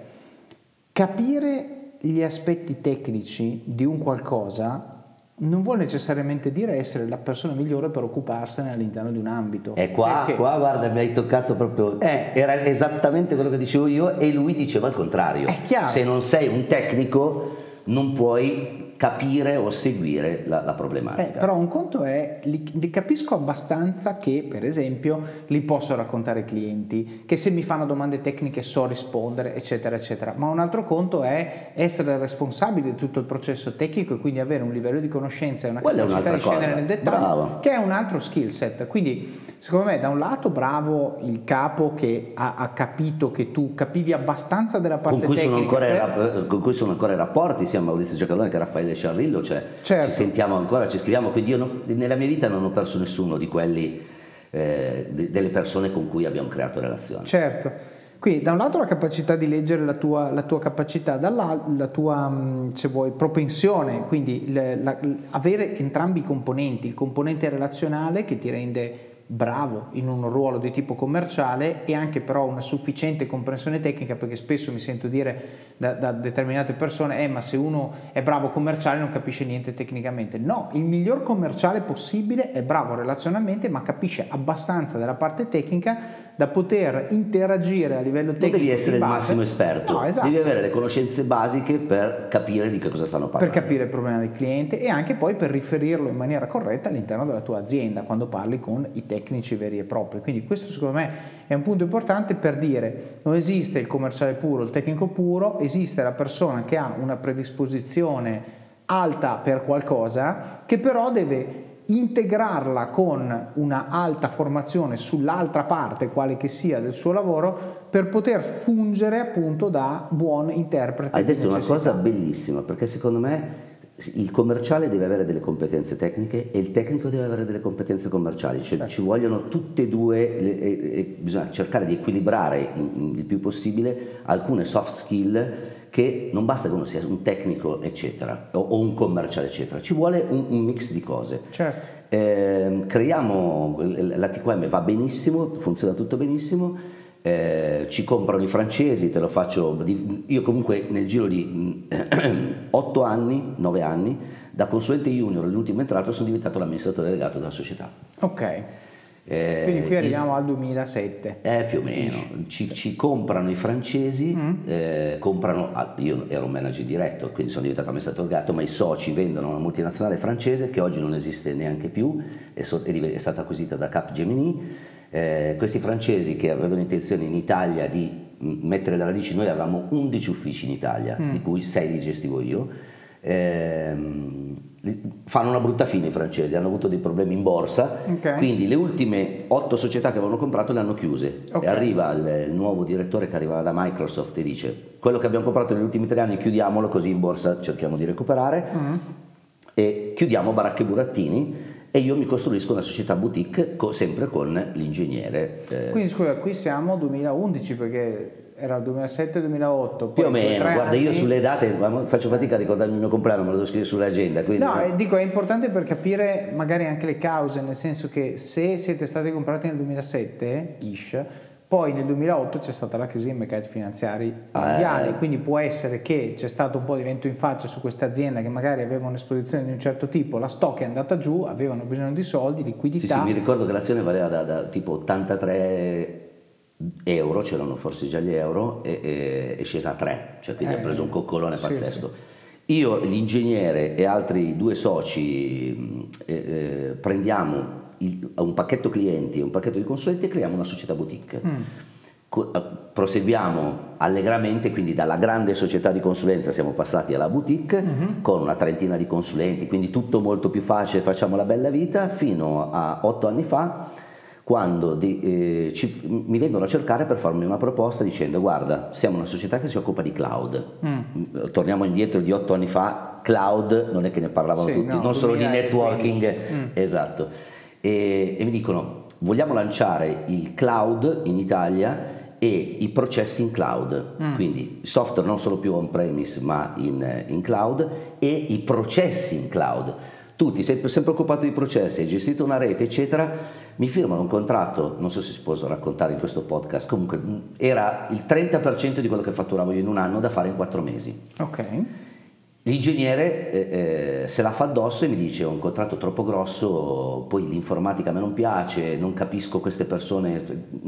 capire gli aspetti tecnici di un qualcosa non vuole necessariamente dire essere la persona migliore per occuparsene all'interno di un ambito. E qua, Perché- qua, guarda, mi hai toccato proprio. Eh. Era esattamente quello che dicevo io, e lui diceva il contrario. È chiaro. Se non sei un tecnico, non puoi capire o seguire la, la Eh, problematica. però un conto è, li, li capisco abbastanza che per esempio li posso raccontare ai clienti, che se mi fanno domande tecniche so rispondere, eccetera, eccetera. Ma un altro conto è essere responsabile di tutto il processo tecnico e quindi avere un livello di conoscenza e una Quella capacità di scendere cosa. nel dettaglio, Bravo. che è un altro skill set. Quindi secondo me da un lato bravo il capo che ha, ha capito che tu capivi abbastanza della parte con cui, sono tecnica. per- rap- con cui sono ancora in rapporti, sia Maurizio Giacalone che Raffaele Sciarrillo, cioè Certo. ci sentiamo ancora, ci scriviamo, quindi io non- nella mia vita non ho perso nessuno di quelli, eh, de- delle persone con cui abbiamo creato relazioni. Certo. Quindi da un lato la capacità di leggere la tua, la tua capacità, dall'altro la tua, mh, se vuoi, propensione, quindi la- l- avere entrambi i componenti, il componente relazionale che ti rende bravo in un ruolo di tipo commerciale e anche però una sufficiente comprensione tecnica perché spesso mi sento dire da, da determinate persone eh ma se uno è bravo commerciale non capisce niente tecnicamente. No il miglior commerciale possibile è bravo relazionalmente ma capisce abbastanza della parte tecnica da poter interagire a livello Non tecnico devi essere il massimo esperto, no, esatto. devi avere le conoscenze basiche per capire di che cosa stanno per parlando. capire il problema del cliente e anche poi per riferirlo in maniera corretta all'interno della tua azienda quando parli con i tecnici veri e propri. Quindi questo secondo me è un punto importante per dire non esiste il commerciale puro, il tecnico puro, esiste la persona che ha una predisposizione alta per qualcosa che però deve integrarla con una alta formazione sull'altra parte, quale che sia del suo lavoro, per poter fungere appunto da buon interprete. Hai detto una cosa bellissima, perché secondo me il commerciale deve avere delle competenze tecniche e il tecnico deve avere delle competenze commerciali, cioè ci vogliono tutte e due, le- e- e bisogna cercare di equilibrare in- in- il più possibile alcune soft skill che non basta che uno sia un tecnico eccetera o, o un commerciale eccetera, ci vuole un, un mix di cose. Certo. Ehm, creiamo, la TQM va benissimo, funziona tutto benissimo, eh, ci comprano i francesi, te lo faccio, io comunque nel giro di 8 anni, 9 anni, da consulente junior all'ultimo entrato sono diventato l'amministratore delegato della società. Ok. Eh, Quindi qui arriviamo il, al 2007. Eh, più o meno. Ci, ci comprano i francesi, mm. eh, comprano, ah, io ero un manager diretto, quindi sono diventato amministratore gatto, ma i soci vendono una multinazionale francese che oggi non esiste neanche più, è, so, è, è stata acquisita da Capgemini. Eh, questi francesi che avevano intenzione in Italia di mettere le radici, noi avevamo 11 uffici in Italia, mm. di cui 6 li gestivo io. Ehm, fanno una brutta fine i francesi, hanno avuto dei problemi in borsa, okay. quindi le ultime otto società che avevano comprato le hanno chiuse okay. e arriva il, il, nuovo direttore che arriva da Microsoft e dice quello che abbiamo comprato negli ultimi tre anni chiudiamolo così in borsa cerchiamo di recuperare mm. e chiudiamo Baracche Burattini e io mi costruisco una società boutique co- sempre con l'ingegnere. Eh. Quindi scusa, qui siamo 2011 perché era il 2007-2008. Più o meno, guarda, anni... io sulle date faccio fatica a ricordarmi il mio compleanno, me lo devo scrivere sull'agenda. Quindi... No, dico, è importante per capire magari anche le cause, nel senso che se siete stati comprati nel 2007, ish, poi nel 2008 c'è stata la crisi dei mercati finanziari mondiali, eh. quindi può essere che c'è stato un po' di vento in faccia su questa azienda che magari aveva un'esposizione di un certo tipo, la stock è andata giù, avevano bisogno di soldi, liquidità. Sì, sì mi ricordo che l'azione valeva da, da tipo 83 euro, c'erano forse già gli euro, e, e, è scesa a 3, cioè quindi eh, ha preso un coccolone pazzesco. Sì. Io, l'ingegnere e altri due soci eh, eh, prendiamo il, un pacchetto clienti e un pacchetto di consulenti e creiamo una società boutique. Mm. Co- proseguiamo allegramente, quindi dalla grande società di consulenza siamo passati alla boutique mm-hmm. con una trentina di consulenti, quindi tutto molto più facile, facciamo la bella vita, fino a otto anni fa quando di, eh, ci, mi vengono a cercare per farmi una proposta dicendo guarda siamo una società che si occupa di cloud mm. torniamo indietro di otto anni fa cloud non è che ne parlavano sì, tutti no, non solo di networking mm. esatto e, e mi dicono vogliamo lanciare il cloud in Italia e i processi in cloud, mm. quindi software non solo più on premise ma in, in, cloud e i processi in cloud. Tu ti sei sempre occupato di processi, hai gestito una rete, eccetera, mi firmano un contratto, non so se si può raccontare in questo podcast, comunque era il 30% di quello che fatturavo io in un anno da fare in quattro mesi. Ok. L'ingegnere eh, eh, se la fa addosso e mi dice ho un contratto troppo grosso, poi l'informatica a me non piace, non capisco queste persone,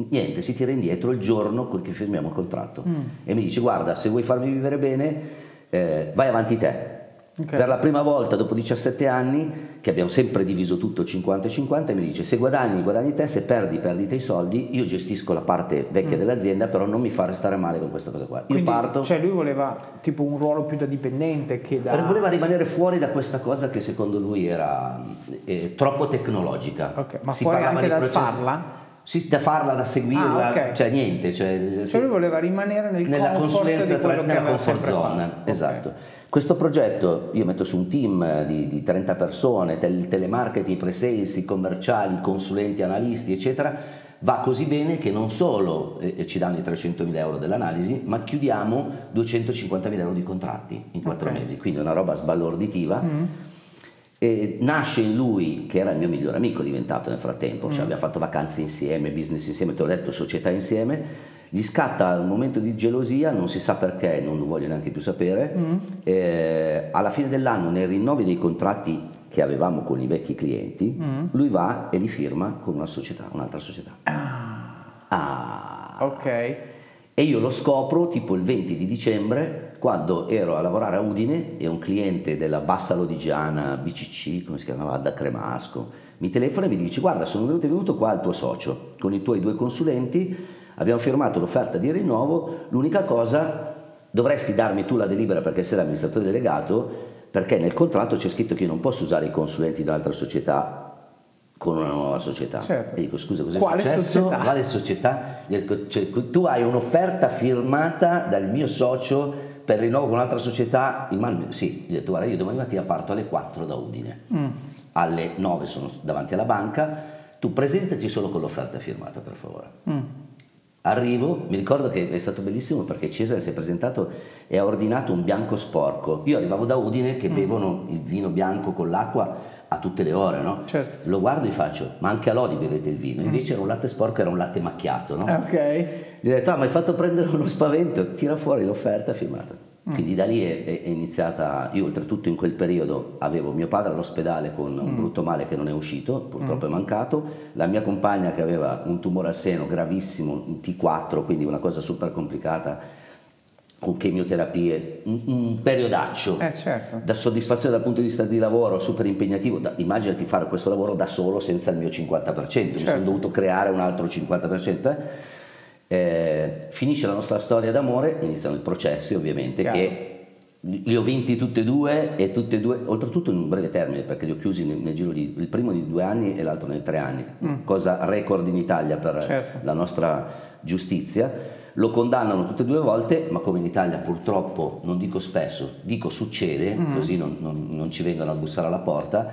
niente, si tira indietro il giorno che firmiamo il contratto mm. e mi dice guarda se vuoi farmi vivere bene eh, vai avanti te, Okay. Per la prima volta dopo 17 anni, che abbiamo sempre diviso tutto 50-50, mi dice se guadagni, guadagni te, se perdi, perdi te i soldi, io gestisco la parte vecchia mm. dell'azienda, però non mi fa restare male con questa cosa qua. Quindi, io parto... Cioè lui voleva tipo un ruolo più da dipendente che da... Voleva rimanere fuori da questa cosa che secondo lui era eh, troppo tecnologica. Okay. Ma si fuori anche dal processi... farla? Sì, da farla, da seguirla, ah, okay. cioè niente. Cioè, cioè lui voleva rimanere nel nella consulenza, tra, nella comfort zone. Esatto. Okay. Questo progetto io metto su un team di, di 30 persone, tel, telemarketing, pre-sales, commerciali, consulenti, analisti, eccetera, va così bene che non solo eh, ci danno i 300.000 euro dell'analisi, ma chiudiamo 250.000 euro di contratti in 4 okay. mesi, quindi una roba sbalorditiva. Mm. E nasce in lui, che era il mio migliore amico diventato nel frattempo, cioè mm. abbiamo fatto vacanze insieme, business insieme, te l'ho detto, società insieme, gli scatta un momento di gelosia, non si sa perché, non lo voglio neanche più sapere. Mm. Eh, alla fine dell'anno, nei rinnovi dei contratti che avevamo con i vecchi clienti, mm. lui va e li firma con una società, un'altra società. Ah. ah. Ok. E io lo scopro tipo il 20 di dicembre, quando ero a lavorare a Udine e un cliente della Bassa Lodigiana BCC, come si chiamava, da Cremasco, mi telefona e mi dice guarda sono venuto, venuto qua il tuo socio con i tuoi due consulenti abbiamo firmato l'offerta di rinnovo, l'unica cosa dovresti darmi tu la delibera perché sei l'amministratore delegato, perché nel contratto c'è scritto che io non posso usare i consulenti di un'altra società con una nuova società. Certo. E dico scusa, cos'è Quale successo? Società? Quale società? Cioè, tu hai un'offerta firmata dal mio socio per rinnovo con un'altra società in mano? Sì, gli ho detto guarda io domani mattina parto alle 4 da Udine, mm. alle 9 sono davanti alla banca, tu presentaci solo con l'offerta firmata per favore. Mm. Arrivo, mi ricordo che è stato bellissimo perché Cesare si è presentato e ha ordinato un bianco sporco. Io arrivavo da Udine che mm. bevono il vino bianco con l'acqua a tutte le ore, no? Certo. Lo guardo e faccio, ma anche a Lodi bevete il vino. Invece mm. era un latte sporco, era un latte macchiato, no? Ok. Gli ho detto, ah, mi hai fatto prendere uno spavento, tira fuori l'offerta firmata. Quindi da lì è, è iniziata, io oltretutto in quel periodo avevo mio padre all'ospedale con un brutto male che non è uscito, purtroppo è mancato, la mia compagna che aveva un tumore al seno gravissimo, un T4, quindi una cosa super complicata, con chemioterapie, un, un periodaccio Eh certo. da soddisfazione dal punto di vista di lavoro super impegnativo, da, immaginati fare questo lavoro da solo senza il mio 50%, mi sono Certo. dovuto creare un altro 50%. eh. Eh, finisce la nostra storia d'amore, iniziano i processi ovviamente Chiaro. che li ho vinti tutti e due e tutti e due, oltretutto in un breve termine perché li ho chiusi nel, nel giro di, il primo di due anni e l'altro nei tre anni, cosa record in Italia per Mm. Certo. la nostra giustizia. Lo condannano tutte e due volte, ma come in Italia purtroppo, non dico spesso, dico succede, Mm. così non, non- non ci vengono a bussare alla porta,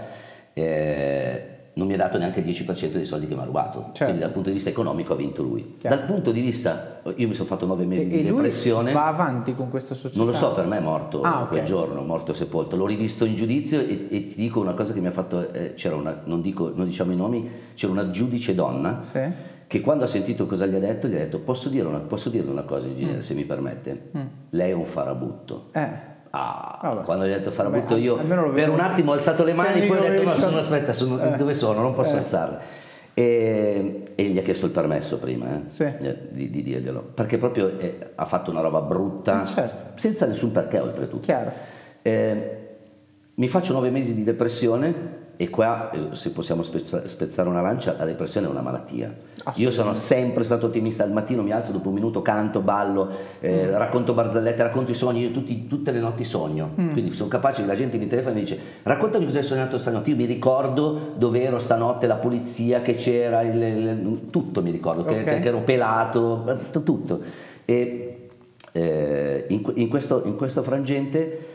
eh, non mi ha dato neanche il 10% dei soldi che mi ha rubato. Certo. Quindi dal punto di vista economico ha vinto lui. Chiaro. Dal punto di vista, io mi sono fatto nove mesi E, di e depressione. va avanti con questa società? Non lo so, per me è morto Ah, quel giorno, morto sepolto. L'ho rivisto in giudizio e, e ti dico una cosa che mi ha fatto, eh, c'era una, non, dico, non diciamo i nomi, c'era una giudice donna Sì? che quando ha sentito cosa gli ha detto, gli ha detto posso dire una, posso dirle una cosa ingegnere Mm. se mi permette? Lei è un farabutto. Eh. Ah, Vabbè. quando gli ho detto farabutto Vabbè, io per un attimo ho alzato le mani, poi ho detto no, sono, aspetta, sono- Eh. dove sono? Non posso Eh. alzarle. E, e gli ha chiesto il permesso prima eh, Sì. eh, di, di dirglielo, perché proprio eh, ha fatto una roba brutta, Eh, certo. senza nessun perché oltretutto. Chiaro. Mi faccio nove mesi di depressione e qua, eh, se possiamo spezza- spezzare una lancia, la depressione è una malattia. Io sono sempre stato ottimista, al mattino mi alzo, dopo un minuto canto, ballo, eh, Mm. racconto barzellette, racconto i sogni, io tutti- tutte le notti sogno. Mm. Quindi sono capace che la gente mi telefona e mi dice raccontami cosa hai sognato stanotte. Io mi ricordo dove ero stanotte, la polizia che c'era, il- il- tutto mi ricordo, che, Ok. che- che ero pelato, eh, tutto. E eh, in, in questo, in questo frangente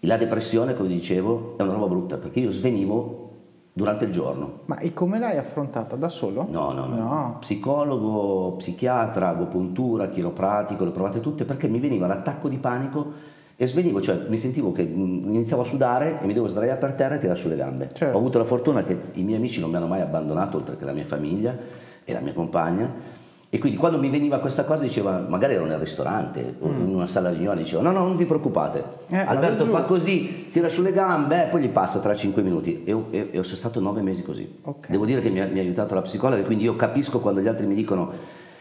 la depressione, come dicevo, è una roba brutta perché io svenivo durante il giorno. Ma e come l'hai affrontata? Da solo? No, no, no. No. Psicologo, psichiatra, agopuntura, chiropratico, le provate tutte perché mi veniva l'attacco di panico e svenivo, cioè mi sentivo che mh, iniziavo a sudare e mi devo sdraiare per terra e tirare sulle gambe. Certo. Ho avuto la fortuna che i miei amici non mi hanno mai abbandonato, oltre che la mia famiglia e la mia compagna. E quindi quando mi veniva questa cosa diceva, magari ero nel ristorante o in una sala riunione, dicevo no no non vi preoccupate, Mm. Eh, Alberto vado giù." fa così, tira sulle gambe, eh, poi gli passa tra 5 minuti e, e- e sono stato 9 mesi così. Ok. Devo dire che mi ha, mi ha aiutato la psicologa, quindi io capisco quando gli altri mi dicono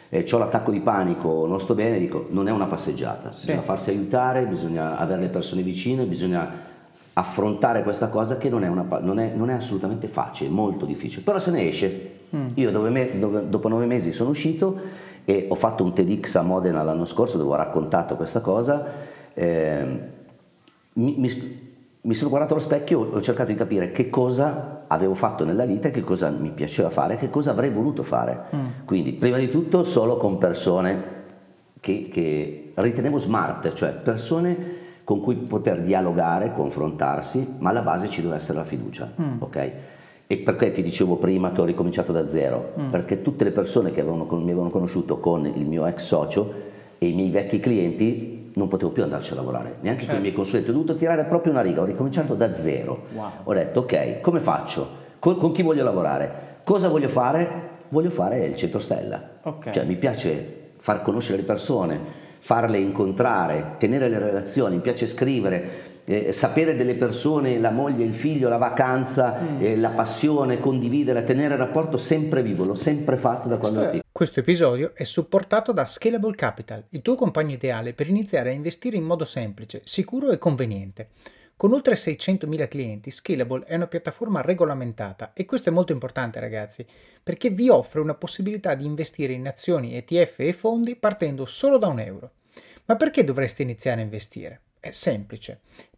eh, ho l'attacco di panico, non sto bene, dico non è una passeggiata, Sì. bisogna farsi aiutare, bisogna avere le persone vicine, bisogna affrontare questa cosa che non è, una non è- non è assolutamente facile, molto difficile, però se ne esce. Io dove me- dove- dopo nove mesi sono uscito e ho fatto un TEDx a Modena l'anno scorso dove ho raccontato questa cosa. ehm, mi, mi- mi sono guardato allo specchio, ho cercato di capire che cosa avevo fatto nella vita, che cosa mi piaceva fare, che cosa avrei voluto fare. Quindi, prima di tutto, solo con persone che, che ritenevo smart, cioè persone con cui poter dialogare, confrontarsi, ma alla base ci deve essere la fiducia, ok? E perché ti dicevo prima che ho ricominciato da zero? Perché tutte le persone che avevano mi avevano conosciuto con il mio ex socio e i miei vecchi clienti non potevo più andarci a lavorare, neanche con i miei consulenti, ho dovuto tirare proprio una riga, ho ricominciato da zero. Wow. Ho detto ok, come faccio? Con, con chi voglio lavorare? Cosa voglio fare? Voglio fare il centro stella. Ok. Cioè mi piace far conoscere le persone, farle incontrare, tenere le relazioni, mi piace scrivere, eh, sapere delle persone, la moglie, il figlio, la vacanza, eh, la passione, condividere, tenere il rapporto sempre vivo, l'ho sempre fatto da quando ero piccolo. Questo episodio è supportato da Scalable Capital, il tuo compagno ideale per iniziare a investire in modo semplice, sicuro e conveniente. Con oltre 600.000 clienti, Scalable è una piattaforma regolamentata e questo è molto importante ragazzi, perché vi offre una possibilità di investire in azioni, ETF e fondi partendo solo da un euro. Ma perché dovreste iniziare a investire? È semplice.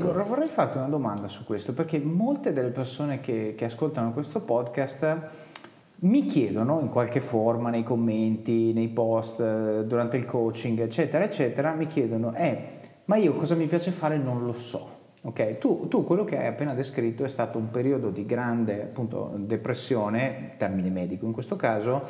Vorrei farti una domanda su questo, perché molte delle persone che, che ascoltano questo podcast mi chiedono in qualche forma, nei commenti, nei post, durante il coaching, eccetera, eccetera, mi chiedono, eh, ma io cosa mi piace fare non lo so. Ok, tu, tu, quello che hai appena descritto è stato un periodo di grande appunto, depressione, termine medico in questo caso,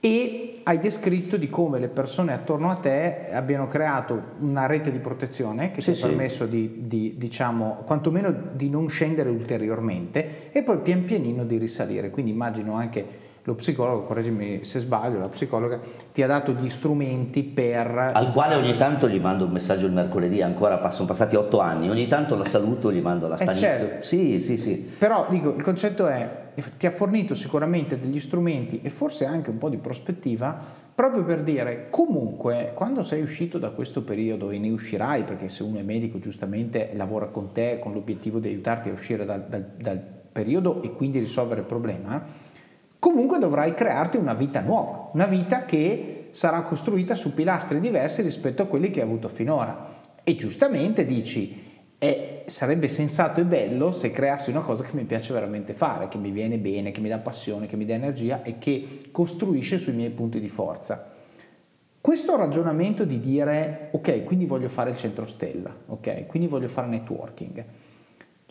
e hai descritto di come le persone attorno a te abbiano creato una rete di protezione che sì, ti ha sì. permesso di, di, diciamo, quantomeno di non scendere ulteriormente e poi pian pianino di risalire. Quindi immagino anche lo psicologo, correggimi se sbaglio, la psicologa ti ha dato gli strumenti per... Al quale ogni tanto gli mando un messaggio il mercoledì, ancora sono passati otto anni, ogni tanto la saluto, gli mando la stanizia. Eh certo. Sì, sì, sì. Però dico, il concetto è ti ha fornito sicuramente degli strumenti e forse anche un po' di prospettiva proprio per dire comunque quando sei uscito da questo periodo e ne uscirai perché se uno è medico giustamente lavora con te con l'obiettivo di aiutarti a uscire dal, dal, dal periodo e quindi risolvere il problema comunque dovrai crearti una vita nuova una vita che sarà costruita su pilastri diversi rispetto a quelli che hai avuto finora. E giustamente dici e sarebbe sensato e bello se creassi una cosa che mi piace veramente fare, che mi viene bene, che mi dà passione, che mi dà energia e che costruisce sui miei punti di forza. Questo ragionamento di dire ok, quindi voglio fare il centro stella, ok, quindi voglio fare networking.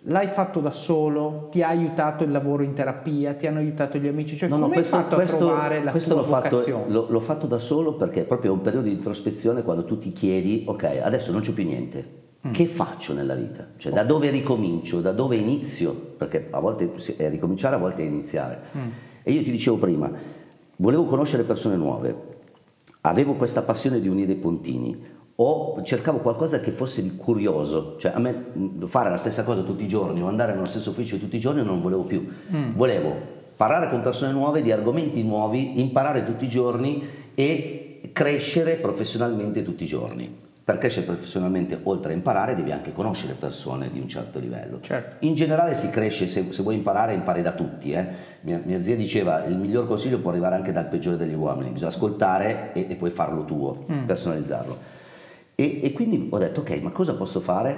L'hai fatto da solo? Ti ha aiutato il lavoro in terapia? Ti hanno aiutato gli amici? Cioè, no, come no, questo, hai fatto questo, a trovare la questo tua l'ho fatto, l'ho, l'ho fatto da solo perché è proprio un periodo di introspezione quando tu ti chiedi ok, adesso non c'è più niente. Che faccio nella vita? Cioè, da dove ricomincio? Da dove inizio? Perché a volte è ricominciare, a volte è iniziare. Mm. E io ti dicevo prima, volevo conoscere persone nuove, avevo questa passione di unire i puntini, o cercavo qualcosa che fosse curioso, cioè a me mm, fare la stessa cosa tutti i giorni o andare nello stesso ufficio tutti i giorni non volevo più. Mm. Volevo parlare con persone nuove di argomenti nuovi, imparare tutti i giorni e crescere professionalmente tutti i giorni per crescere professionalmente, oltre a imparare, devi anche conoscere persone di un certo livello. Certo. In generale si cresce, se, se, vuoi imparare, impari da tutti. Eh. Mia, mia, zia diceva, il miglior consiglio può arrivare anche dal peggiore degli uomini, bisogna ascoltare e, e poi farlo tuo, mm. personalizzarlo. E, e, quindi ho detto, ok, ma cosa posso fare?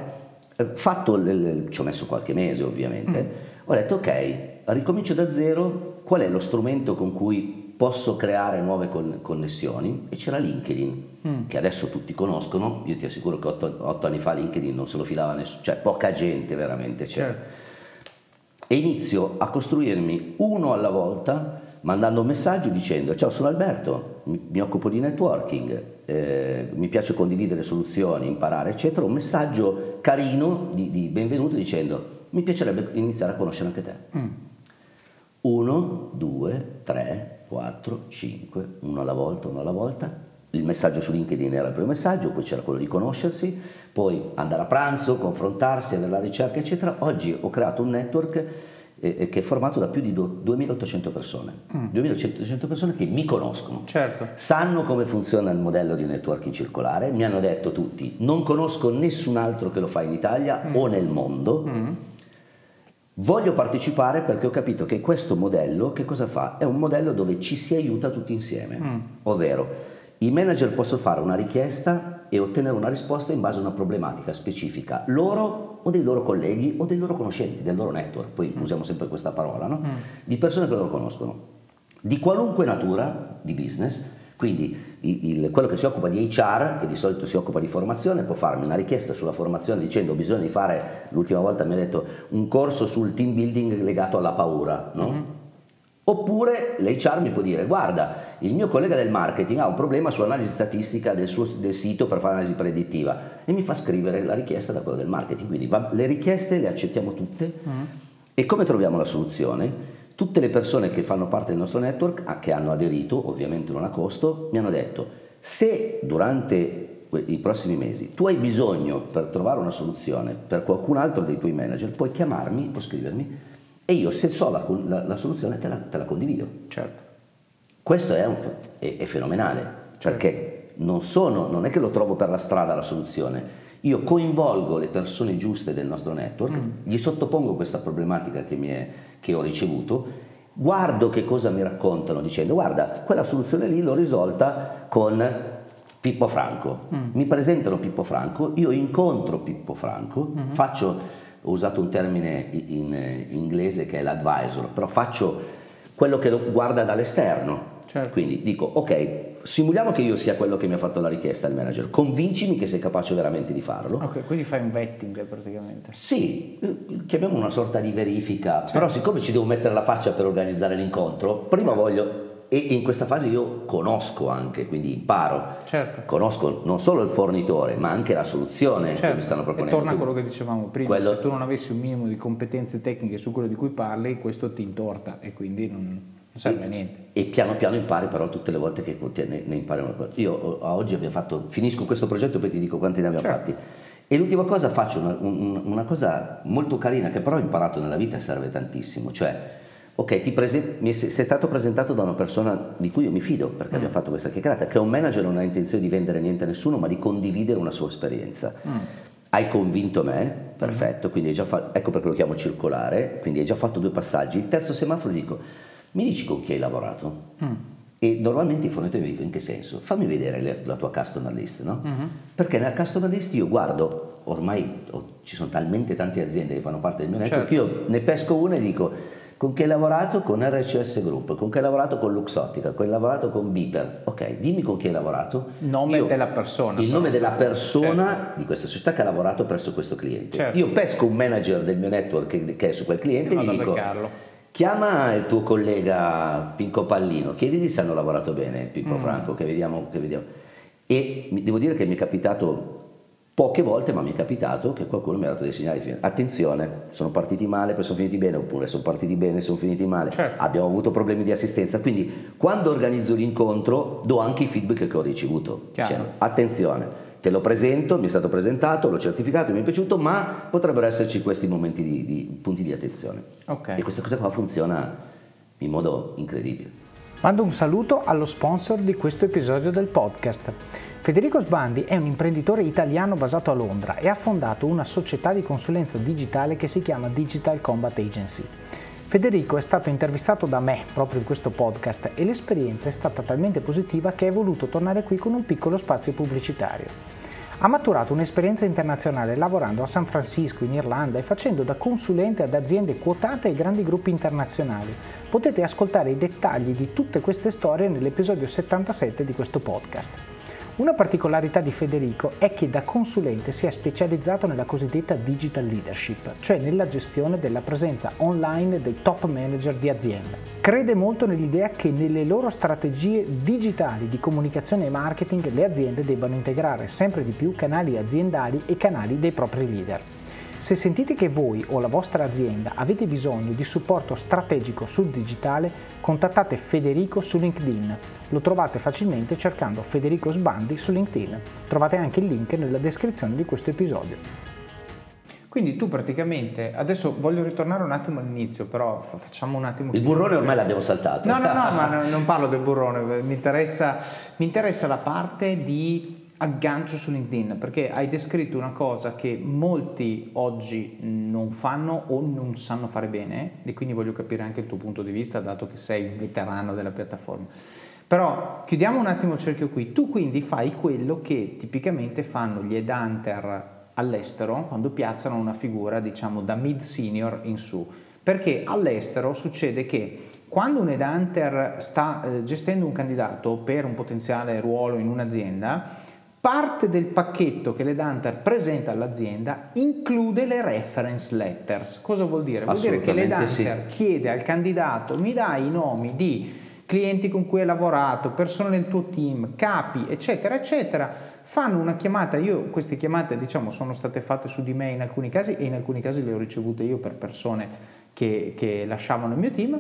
Eh, fatto, l, l, ci ho messo qualche mese ovviamente, mm. ho detto, ok, ricomincio da zero, qual è lo strumento con cui posso creare nuove con- connessioni e c'era LinkedIn mm. che adesso tutti conoscono, io ti assicuro che otto, otto, anni fa LinkedIn non se lo filava nessuno, cioè poca gente veramente c'era. Certo. E inizio a costruirmi uno alla volta mandando un messaggio dicendo ciao sono Alberto, mi, mi occupo di networking, eh, mi piace condividere soluzioni, imparare eccetera, un messaggio carino di, di benvenuto dicendo mi piacerebbe iniziare a conoscere anche te. Mm. Uno, due, tre, 4, 5, uno alla volta, uno alla volta. Il messaggio su LinkedIn era il primo messaggio, poi c'era quello di conoscersi, poi andare a pranzo, confrontarsi, avere la ricerca, eccetera. Oggi ho creato un network eh, eh che è formato da più di 2800 persone. Mm. 2800 persone che mi conoscono, certo. sanno come funziona il modello di networking circolare, mi hanno detto tutti, non conosco nessun altro che lo fa in Italia mm. o nel mondo. Mm Voglio partecipare perché ho capito che questo modello, che cosa fa? È un modello dove ci si aiuta tutti insieme, mm. ovvero i manager possono fare una richiesta e ottenere una risposta in base a una problematica specifica, loro o dei loro colleghi o dei loro conoscenti, del loro network, poi mm. usiamo sempre questa parola, no? mm. di persone che loro conoscono, di qualunque natura di business, quindi il, quello che si occupa di HR, che di solito si occupa di formazione, può farmi una richiesta sulla formazione dicendo bisogna di fare, l'ultima volta mi ha detto, un corso sul team building legato alla paura, no? Mm-hmm. Oppure l'HR mi può dire, guarda, il mio collega del marketing ha un problema sull'analisi statistica del, suo, del sito per fare l'analisi predittiva e mi fa scrivere la richiesta da quello del marketing. Quindi va, le richieste le accettiamo tutte mm. e come troviamo la soluzione? Tutte le persone che fanno parte del nostro network, che hanno aderito, ovviamente non a costo, mi hanno detto se durante i prossimi mesi tu hai bisogno per trovare una soluzione per qualcun altro dei tuoi manager, puoi chiamarmi o scrivermi e io se so la, la, la soluzione te la, te la, condivido. Certo. Questo è, un, è, è fenomenale, certo. perché non, sono, non è che lo trovo per la strada la soluzione, io coinvolgo le persone giuste del nostro network, mm. gli sottopongo questa problematica che, è, che ho ricevuto guardo che cosa mi raccontano dicendo guarda quella soluzione lì l'ho risolta con Pippo Franco, mm. mi presentano Pippo Franco, io incontro Pippo Franco, mm-hmm. faccio, ho usato un termine in, in inglese che è l'advisor, però faccio quello che lo guarda dall'esterno, Certo. Quindi dico, ok, simuliamo che io sia quello che mi ha fatto la richiesta il manager, convincimi che sei capace veramente di farlo. Ok, quindi fai un vetting praticamente. Sì, chiamiamo una sorta di verifica, certo. però siccome ci devo mettere la faccia per organizzare l'incontro, prima certo. voglio e in questa fase io conosco anche, quindi imparo, certo. conosco non solo il fornitore ma anche la soluzione certo. che mi stanno proponendo. E torna a quello che dicevamo prima, quello... se tu non avessi un minimo di competenze tecniche su quello di cui parli, questo ti intorta e quindi non serve a niente. E piano piano impari però tutte le volte che ne, ne impari una cosa. Io a oggi abbiamo fatto, finisco questo progetto e poi ti dico quanti ne abbiamo certo. fatti. E l'ultima cosa faccio una, una, cosa molto carina che però ho imparato nella vita e serve tantissimo, cioè ok, presen- mi sei stato presentato da una persona di cui io mi fido perché mm. abbiamo fatto questa chiacchierata, che un manager non ha intenzione di vendere niente a nessuno ma di condividere una sua esperienza. Mm. Hai convinto me, perfetto, quindi hai già fatto, ecco perché lo chiamo circolare, quindi hai già fatto due passaggi. Il terzo semaforo dico, mi dici con chi hai lavorato? Mm. E normalmente i fornitori mi dicono in che senso? Fammi vedere la tua customer list, no? Mm-hmm. Perché nella customer list io guardo, ormai oh, ci sono talmente tante aziende che fanno parte del mio network, certo. io ne pesco una e dico con chi hai lavorato con RCS Group, con chi hai lavorato con Luxottica, con chi hai lavorato con Beeper. Ok, dimmi con chi hai lavorato. Nome io, della persona. Il nome della persona certo. di questa società che ha lavorato presso questo cliente. Certo. Io pesco un manager del mio network che, che è su quel cliente e gli dico Chiama il tuo collega Pinco Pallino, chiedigli se hanno lavorato bene, Pippo mm. Franco, che vediamo, che vediamo. E devo dire che mi è capitato poche volte, ma mi è capitato che qualcuno mi ha dato dei segnali. Attenzione, sono partiti male, poi sono finiti bene, oppure sono partiti bene, sono finiti male. Certo. Abbiamo avuto problemi di assistenza. Quindi, quando organizzo l'incontro, do anche i feedback che ho ricevuto. Cioè, attenzione te lo presento, mi è stato presentato, l'ho certificato, mi è piaciuto, ma potrebbero esserci questi momenti di, di punti di attenzione. Okay. E questa cosa qua funziona in modo incredibile. Mando un saluto allo sponsor di questo episodio del podcast. Federico Sbandi è un imprenditore italiano basato a Londra e ha fondato una società di consulenza digitale che si chiama Digital Combat Agency. Federico è stato intervistato da me proprio in questo podcast e l'esperienza è stata talmente positiva che è voluto tornare qui con un piccolo spazio pubblicitario. Ha maturato un'esperienza internazionale lavorando a San Francisco, in Irlanda e facendo da consulente ad aziende quotate e grandi gruppi internazionali. Potete ascoltare i dettagli di tutte queste storie nell'episodio 77 di questo podcast. Una particolarità di Federico è che da consulente si è specializzato nella cosiddetta digital leadership, cioè nella gestione della presenza online dei top manager di azienda. Crede molto nell'idea che nelle loro strategie digitali di comunicazione e marketing le aziende debbano integrare sempre di più canali aziendali e canali dei propri leader. Se sentite che voi o la vostra azienda avete bisogno di supporto strategico sul digitale, contattate Federico su LinkedIn. Lo trovate facilmente cercando Federico Sbandi su LinkedIn. Trovate anche il link nella descrizione di questo episodio. Quindi tu praticamente, adesso voglio ritornare un attimo all'inizio, però facciamo un attimo... Il burrone ormai l'abbiamo saltato. No, no, no, ma non parlo del burrone, mi interessa, mi interessa la parte di aggancio su LinkedIn perché hai descritto una cosa che molti oggi non fanno o non sanno fare bene e quindi voglio capire anche il tuo punto di vista dato che sei un veterano della piattaforma. Però chiudiamo un attimo il cerchio qui. Tu quindi fai quello che tipicamente fanno gli headhunter all'estero quando piazzano una figura diciamo da mid senior in su. Perché all'estero succede che quando un headhunter sta eh, gestendo un candidato per un potenziale ruolo in un'azienda, Parte del pacchetto che l'Edanter presenta all'azienda include le reference letters. Cosa vuol dire? Vuol dire che l'Edanter sì. chiede al candidato mi dai i nomi di clienti con cui hai lavorato, persone nel tuo team, capi, eccetera, eccetera. Fanno una chiamata, io queste chiamate diciamo sono state fatte su di me in alcuni casi e in alcuni casi le ho ricevute io per persone che, che lasciavano il mio team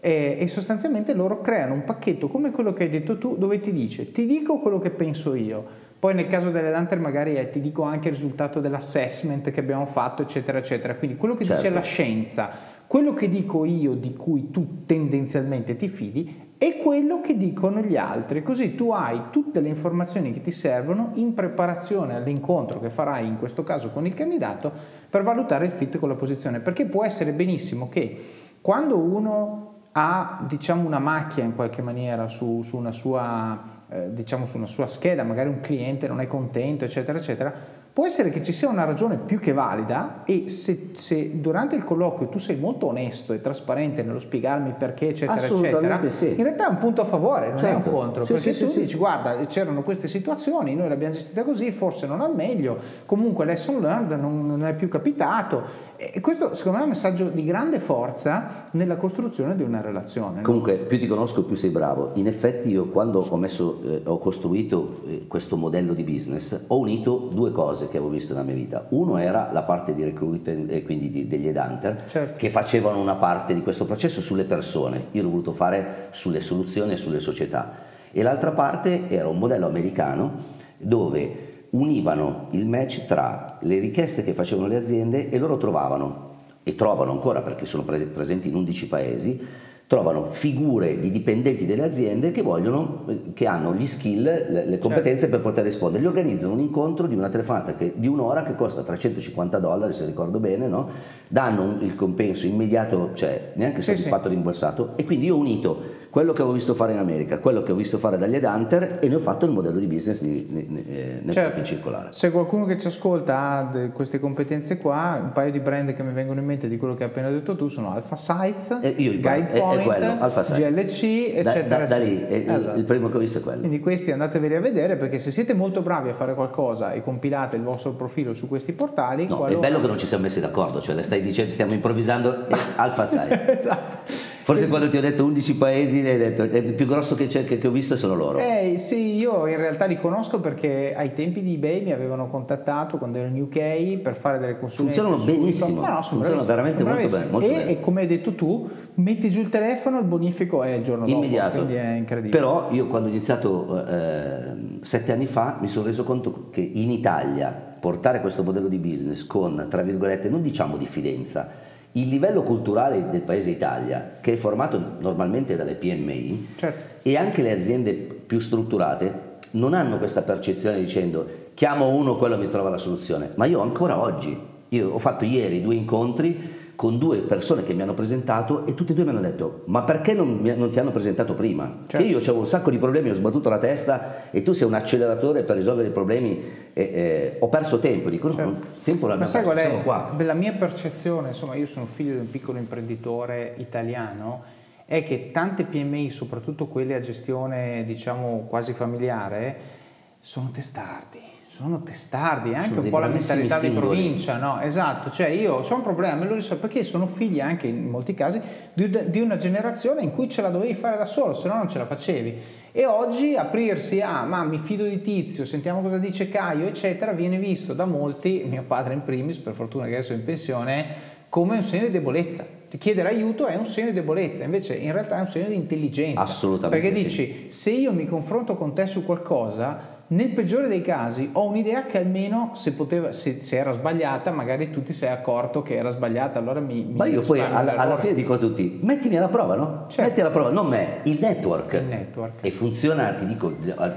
e, e sostanzialmente loro creano un pacchetto come quello che hai detto tu dove ti dice ti dico quello che penso io Poi nel caso delle Danter magari è, ti dico anche il risultato dell'assessment che abbiamo fatto, eccetera, eccetera. Quindi quello che certo. dice la scienza, quello che dico io di cui tu tendenzialmente ti fidi e quello che dicono gli altri, così tu hai tutte le informazioni che ti servono in preparazione all'incontro che farai in questo caso con il candidato per valutare il fit con la posizione, perché può essere benissimo che quando uno ha diciamo una macchia in qualche maniera su, su, una sua, eh, diciamo, su una sua scheda, magari un cliente non è contento, eccetera, eccetera, può essere che ci sia una ragione più che valida e se, se, durante il colloquio tu sei molto onesto e trasparente nello spiegarmi perché eccetera eccetera sì. in realtà è un punto a favore non certo. è un certo. contro sì, perché sì, tu dici guarda c'erano queste situazioni noi le abbiamo gestite così forse non al meglio comunque lesson learned non, non è più capitato e questo secondo me è un messaggio di grande forza nella costruzione di una relazione. Comunque più ti conosco più sei bravo. In effetti io quando ho, messo, eh, ho costruito eh, questo modello di business ho unito due cose che avevo visto nella mia vita. Uno era la parte di recruitment e quindi di, degli headhunter certo. che facevano una parte di questo processo sulle persone. Io l'ho voluto fare sulle soluzioni e sulle società. E l'altra parte era un modello americano dove univano il match tra le richieste che facevano le aziende e loro trovavano, e trovano ancora perché sono presenti in 11 paesi, trovano figure di dipendenti delle aziende che vogliono, che hanno gli skill, le, le competenze certo. per poter rispondere. Gli organizzano un incontro di una telefonata che, di un'ora che costa 350 dollari, se ricordo bene, no? danno un, il compenso immediato, cioè neanche soddisfatto sì, rimborsato, e quindi io ho unito quello che ho visto fare in America, quello che ho visto fare dagli Hunter e ne ho fatto il modello di business di, di, di, eh, nel certo. circolare. Se qualcuno che ci ascolta ha queste competenze qua, un paio di brand che mi vengono in mente di quello che hai appena detto tu sono Alpha Sites, io, Guidepoint, GLC, eccetera. Da, da lì, esatto. il primo che ho visto è quello. Quindi questi andateveli a vedere perché se siete molto bravi a fare qualcosa e compilate il vostro profilo su questi portali... No, qualora... è bello che non ci siamo messi d'accordo, cioè le stai dicendo, stiamo improvvisando Alpha Sites. esatto. Forse quando ti ho detto 11 paesi hai detto il più grosso che, che, che ho visto sono loro. Eh sì, io in realtà li conosco perché ai tempi di eBay mi avevano contattato quando ero in UK per fare delle consulenze. Funzionano benissimo. No, no, Funzionano veramente molto bene. Molto e, bene. e, come hai detto tu, metti giù il telefono, il bonifico è il giorno Immediato. dopo. Quindi è incredibile. Però io quando ho iniziato eh, sette anni fa mi sono reso conto che in Italia portare questo modello di business con, tra virgolette, non diciamo diffidenza, il livello culturale del paese Italia, che è formato normalmente dalle PMI, certo. e anche le aziende più strutturate, non hanno questa percezione dicendo chiamo uno, quello mi trova la soluzione. Ma io ancora oggi, io ho fatto ieri due incontri con due persone che mi hanno presentato e tutte e due mi hanno detto ma perché non, non ti hanno presentato prima? Certo. Io avevo un sacco di problemi, ho sbattuto la testa e tu sei un acceleratore per risolvere i problemi e, eh, ho perso tempo, dico no, certo. tempo ma sai qual è? qua. La mia percezione, insomma io sono figlio di un piccolo imprenditore italiano, è che tante PMI, soprattutto quelle a gestione diciamo quasi familiare, sono testardi sono testardi, è anche sono un po' la mentalità singoli. di provincia, no? Esatto, cioè io ho un problema, me lo risolvo perché sono figli anche in molti casi di, una generazione in cui ce la dovevi fare da solo, se no non ce la facevi. E oggi aprirsi a ma mi fido di Tizio, sentiamo cosa dice Caio, eccetera, viene visto da molti, mio padre in primis, per fortuna che adesso è in pensione, come un segno di debolezza. Chiedere aiuto è un segno di debolezza, invece in realtà è un segno di intelligenza. Assolutamente. Perché dici, se io mi confronto con te su qualcosa, nel peggiore dei casi ho un'idea che almeno se, poteva, se, se, era sbagliata, magari tu ti sei accorto che era sbagliata, allora mi... mi Ma io poi alla, alla, fine dico a tutti, mettimi alla prova, no? Certo. Metti alla prova, non me, il network. Il network. E funziona, ti dico,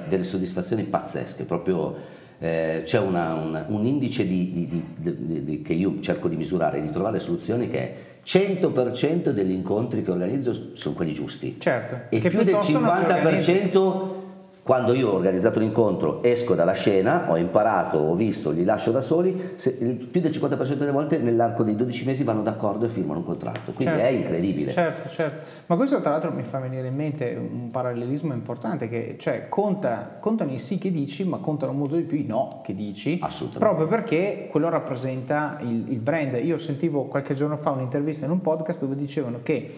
delle soddisfazioni pazzesche, proprio eh, c'è una, una, un indice di, di, di, che io cerco di misurare, di trovare soluzioni che è 100% degli incontri che organizzo sono quelli giusti. Certo. E più del 50% quando io ho organizzato l'incontro esco dalla scena, ho imparato, ho visto, li lascio da soli, se, più del 50% delle volte nell'arco dei 12 mesi vanno d'accordo e firmano un contratto, quindi certo, è incredibile. Certo, certo. Ma questo tra l'altro mi fa venire in mente un parallelismo importante, che cioè conta, contano i sì che dici, ma contano molto di più i no che dici, proprio perché quello rappresenta il, il brand. Io sentivo qualche giorno fa un'intervista in un podcast dove dicevano che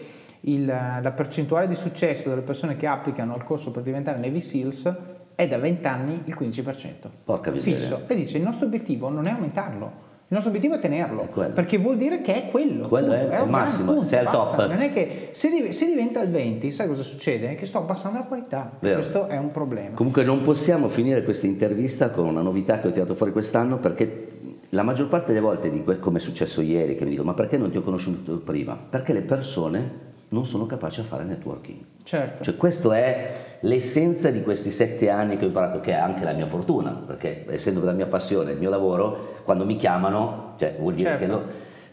il, la percentuale di successo delle persone che applicano al corso per diventare Navy SEALs è da 20 anni il 15%. Porca miseria. Fisso. E dice il nostro obiettivo non è aumentarlo, Il nostro obiettivo è tenerlo, È perché vuol dire che è quello. Quello è- è un massimo, punto, sei al top. Non è che se, div- se diventa il 20, sai cosa succede? Che sto abbassando la qualità. Vero. Questo è un problema. Comunque non possiamo finire questa intervista con una novità che ho tirato fuori quest'anno perché la maggior parte delle volte, di que- come è successo ieri, che mi dicono ma perché non ti ho conosciuto prima? Perché le persone non sono capaci a fare networking. Certo. Cioè questa è l'essenza di questi sette anni che ho imparato, che è anche la mia fortuna, perché essendo la mia passione, il mio lavoro, quando mi chiamano, cioè vuol dire Certo. che no-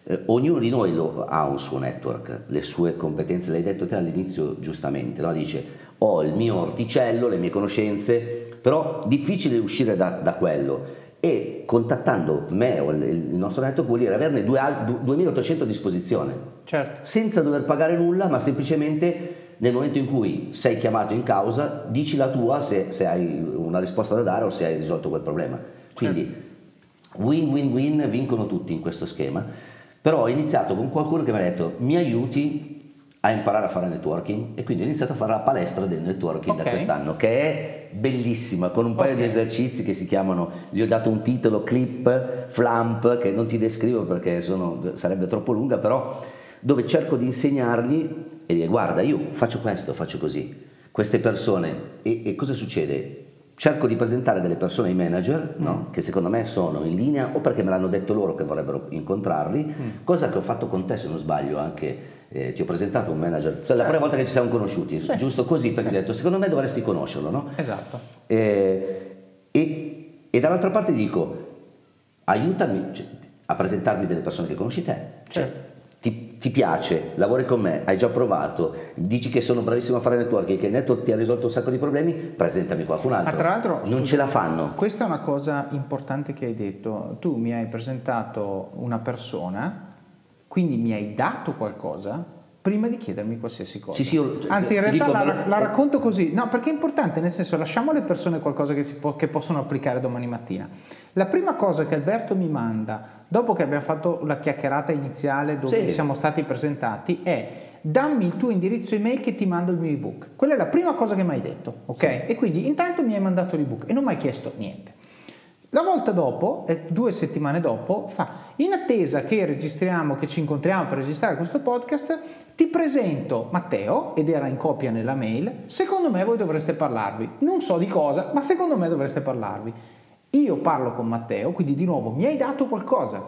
eh, ognuno di noi lo- ha un suo network, le sue competenze, l'hai detto te all'inizio giustamente, no? dice ho il mio orticello, le mie conoscenze, però difficile uscire da, da quello e contattando me o il, nostro network vuol dire averne due al- du- 2800 a disposizione certo. senza dover pagare nulla, ma semplicemente nel momento in cui sei chiamato in causa, dici la tua se, se hai una risposta da dare o se hai risolto quel problema. Quindi win-win-win, vincono tutti in questo schema. Però ho iniziato con qualcuno che mi ha detto mi aiuti a imparare a fare networking e quindi ho iniziato a fare la palestra del networking Ok. da quest'anno che è bellissima con un paio Ok. di esercizi che si chiamano gli ho dato un titolo clip flamp che non ti descrivo perché sono- sarebbe troppo lunga però dove cerco di insegnargli e dire guarda io faccio questo faccio così queste persone e, e cosa succede cerco di presentare delle persone ai manager no? che secondo me sono in linea o perché me l'hanno detto loro che vorrebbero incontrarli cosa che ho fatto con te se non sbaglio anche eh, ti ho presentato un manager cioè, la prima volta che ci siamo conosciuti Sì. giusto così perché ti ho detto secondo me dovresti conoscerlo no? Esatto. Eh, e, e dall'altra parte dico, aiutami cioè, a presentarmi delle persone che conosci te. Cioè, Certo. ti, ti piace, lavori con me, hai già provato, dici che sono bravissimo a fare networking, che il network ti ha risolto un sacco di problemi, presentami qualcun altro. Ma tra l'altro, non scusa, ce la fanno. Questa è una cosa importante che hai detto. Tu mi hai presentato una persona, quindi mi hai dato qualcosa prima di chiedermi qualsiasi cosa. Sì, sì, io- Anzi, in realtà dico, la, lo- la racconto così. No, perché è importante, nel senso, lasciamo alle persone qualcosa che, si può- che possono applicare domani mattina. La prima cosa che Alberto mi manda, dopo che abbiamo fatto la chiacchierata iniziale dove Sì. siamo stati presentati, è dammi il tuo indirizzo email che ti mando il mio ebook. Quella è la prima cosa che mi hai detto, ok? E quindi intanto mi hai mandato l'ebook e non mi hai chiesto niente. La volta dopo, eh, due settimane dopo, fa in attesa che registriamo, che ci incontriamo per registrare questo podcast, ti presento Matteo, ed era in copia nella mail, secondo me voi dovreste parlarvi. Non so di cosa, ma secondo me dovreste parlarvi. Io parlo con Matteo, quindi di nuovo mi hai dato qualcosa.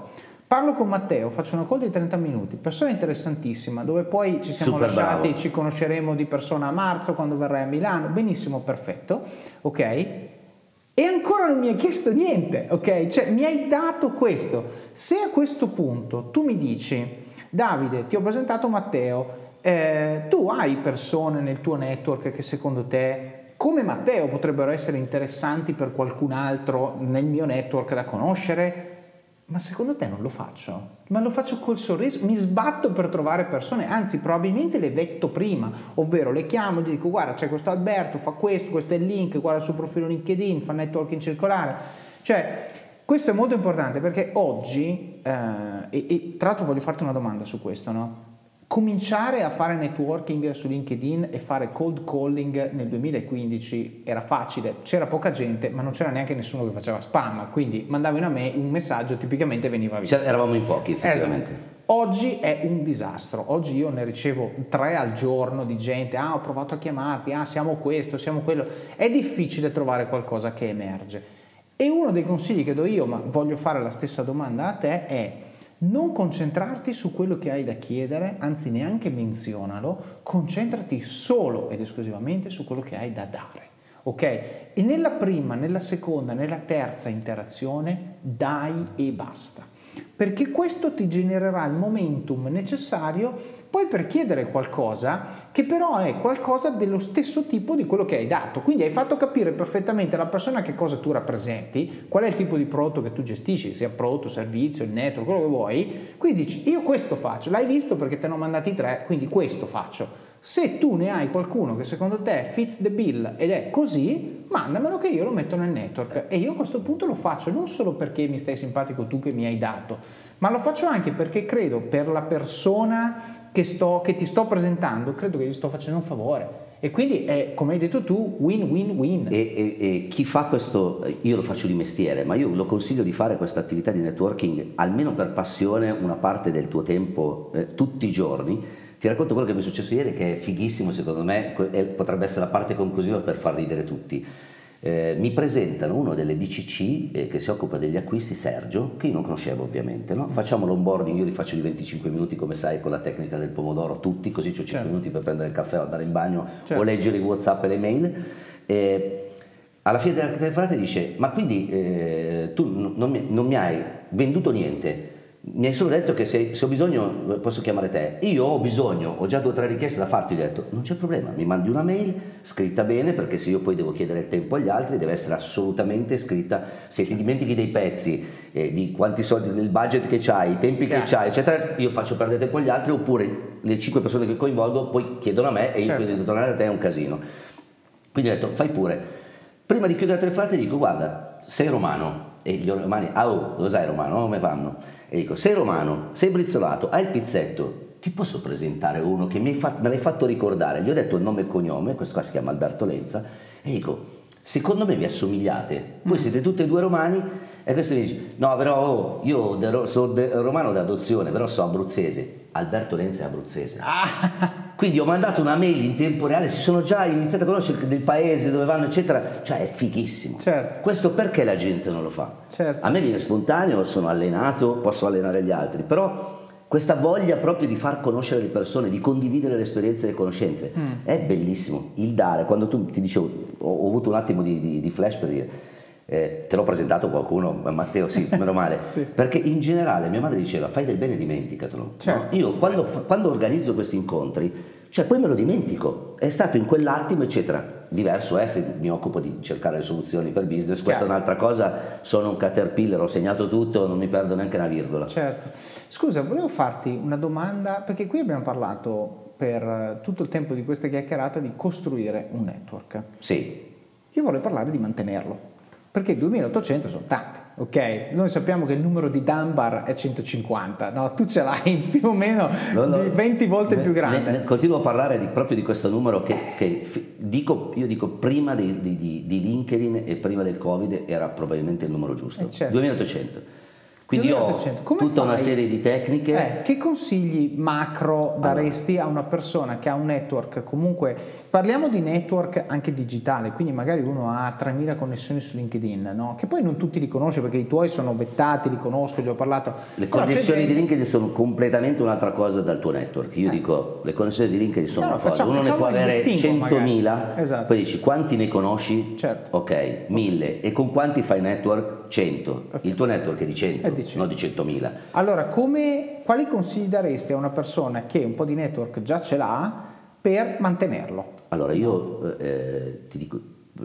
Parlo con Matteo, faccio una call di 30 minuti, persona interessantissima, dove poi ci siamo Super lasciati, bravo. ci conosceremo di persona a marzo quando verrai a Milano, benissimo, perfetto, ok? E ancora non mi hai chiesto niente, ok? Cioè mi hai dato questo. Se a questo punto tu mi dici, Davide, ti ho presentato Matteo, eh, tu hai persone nel tuo network che secondo te, come Matteo, potrebbero essere interessanti per qualcun altro nel mio network da conoscere? Ma secondo te non lo faccio? Ma lo faccio col sorriso, mi sbatto per trovare persone, anzi probabilmente le vetto prima, ovvero le chiamo gli dico guarda c'è questo Alberto, fa questo, questo è il link, guarda il suo profilo LinkedIn, fa networking circolare. Cioè, questo è molto importante perché oggi, eh, e, e tra l'altro voglio farti una domanda su questo, no? Cominciare a fare networking su LinkedIn e fare cold calling nel 2015 era facile, c'era poca gente, ma non c'era neanche nessuno che faceva spam, quindi mandavi una me- un messaggio, tipicamente veniva visto. Cioè, eravamo in pochi effettivamente. Esatto. Oggi è un disastro, oggi io ne ricevo tre al giorno di gente, ah ho provato a chiamarti, ah siamo questo, siamo quello, è difficile trovare qualcosa che emerge. E uno dei consigli che do io, ma voglio fare la stessa domanda a te, è non concentrarti su quello che hai da chiedere, anzi neanche menzionalo, concentrati solo ed esclusivamente su quello che hai da dare. Ok? E nella prima, nella seconda, nella terza interazione dai e basta. Perché questo ti genererà il momentum necessario poi per chiedere qualcosa che però è qualcosa dello stesso tipo di quello che hai dato. Quindi hai fatto capire perfettamente alla persona che cosa tu rappresenti, qual è il tipo di prodotto che tu gestisci, sia prodotto, servizio, il network, quello che vuoi. Quindi dici io questo faccio, l'hai visto perché te ne ho mandati tre, quindi questo faccio. Se tu ne hai qualcuno che secondo te fits the bill ed è così, mandamelo che io lo metto nel network. E io a questo punto lo faccio non solo perché mi stai simpatico tu che mi hai dato, ma lo faccio anche perché credo per la persona che, sto, che ti sto presentando, credo che gli sto facendo un favore. E quindi è, come hai detto tu, win-win-win. E, e, e, chi fa questo, io lo faccio di mestiere, ma io lo consiglio di fare questa attività di networking almeno per passione una parte del tuo tempo eh, tutti i giorni. Ti racconto quello che mi è successo ieri che è fighissimo secondo me, potrebbe essere la parte conclusiva per far ridere tutti. Eh, mi presentano uno delle BCC eh, che si occupa degli acquisti, Sergio, che io non conoscevo ovviamente. No? Facciamo l'onboarding, io li faccio di 25 minuti come sai con la tecnica del pomodoro, tutti, così ho 5 certo. minuti per prendere il caffè o andare in bagno certo. o leggere i Whatsapp e le mail. Eh, alla fine della telefonata dice, ma quindi eh, tu non mi, non mi hai venduto niente, mi hai solo detto che se, se, ho bisogno posso chiamare te. Io ho bisogno, ho già due o tre richieste da farti, ho detto non c'è problema, mi mandi una mail scritta bene perché se io poi devo chiedere il tempo agli altri deve essere assolutamente scritta. Se ti dimentichi dei pezzi, eh, di quanti soldi, il budget che hai, i tempi Chiaro. che hai, eccetera, io faccio perdere tempo agli altri oppure le cinque persone che coinvolgo poi chiedono a me e certo. io devo tornare a te è un casino. Quindi ho detto fai pure. Prima di chiudere la telefonata dico guarda, sei romano e gli romani, ah oh, lo sai romano, come fanno? E dico, sei romano, sei brizzolato, hai il pizzetto, ti posso presentare uno che fatto, me l'hai fatto ricordare? Gli ho detto il nome e cognome, questo qua si chiama Alberto Lenza, e dico, secondo me vi assomigliate, voi mm. siete tutti e due romani, e questo mi dice, no però oh, io sono romano d'adozione, però sono abruzzese. Alberto Lenza è abruzzese. Ah. Quindi ho mandato una mail in tempo reale, si sono già iniziati a conoscere del paese, dove vanno, eccetera. Cioè è fighissimo. Certo. Questo perché la gente non lo fa? Certo. A me viene spontaneo, sono allenato, posso allenare gli altri, però questa voglia proprio di far conoscere le persone, di condividere le esperienze e le conoscenze, mm. è bellissimo. Il dare, quando tu ti dicevo, ho, ho avuto un attimo di, di, di flash per dire eh, te l'ho presentato qualcuno, Matteo, sì, meno male, sì. perché in generale mia madre diceva fai del bene dimenticatelo. Certo. No? Io quando, quando, organizzo questi incontri, cioè poi me lo dimentico, è stato in quell'attimo, eccetera. Diverso è se mi occupo di cercare le soluzioni per business, questa Chiaro. è un'altra cosa, sono un caterpillar, ho segnato tutto, non mi perdo neanche una virgola. Certo. Scusa, volevo farti una domanda, perché qui abbiamo parlato per tutto il tempo di questa chiacchierata di costruire un network. Sì. Io vorrei parlare di mantenerlo perché 2800 sono tanti, ok? Noi sappiamo che il numero di Dunbar è 150, no? Tu ce l'hai più o meno no, no, 20 volte ne, più grande. Ne, ne, continuo a parlare di, proprio di questo numero che, che dico, io dico prima di, di, di, LinkedIn e prima del Covid era probabilmente il numero giusto, eh certo. 2800. Quindi ho tutta fai? una serie di tecniche. Eh, che consigli macro daresti allora. a una persona che ha un network comunque Parliamo di network anche digitale, quindi magari uno ha 3.000 connessioni su LinkedIn, no? che poi non tutti li conosce perché i tuoi sono vettati, li conosco, gli ho parlato. Le connessioni gente... di LinkedIn sono completamente un'altra cosa dal tuo network. Io eh. dico, le connessioni di LinkedIn sono no, una facciamo, cosa, uno ne può avere 100.000, esatto. poi dici quanti ne conosci? Certo. Ok, 1000. E con quanti fai network? 100. Okay. Il tuo network è di 100, è di 100. non di 100.000. Allora, come, quali consigli daresti a una persona che un po' di network già ce l'ha? Per mantenerlo? Allora io eh, ti dico,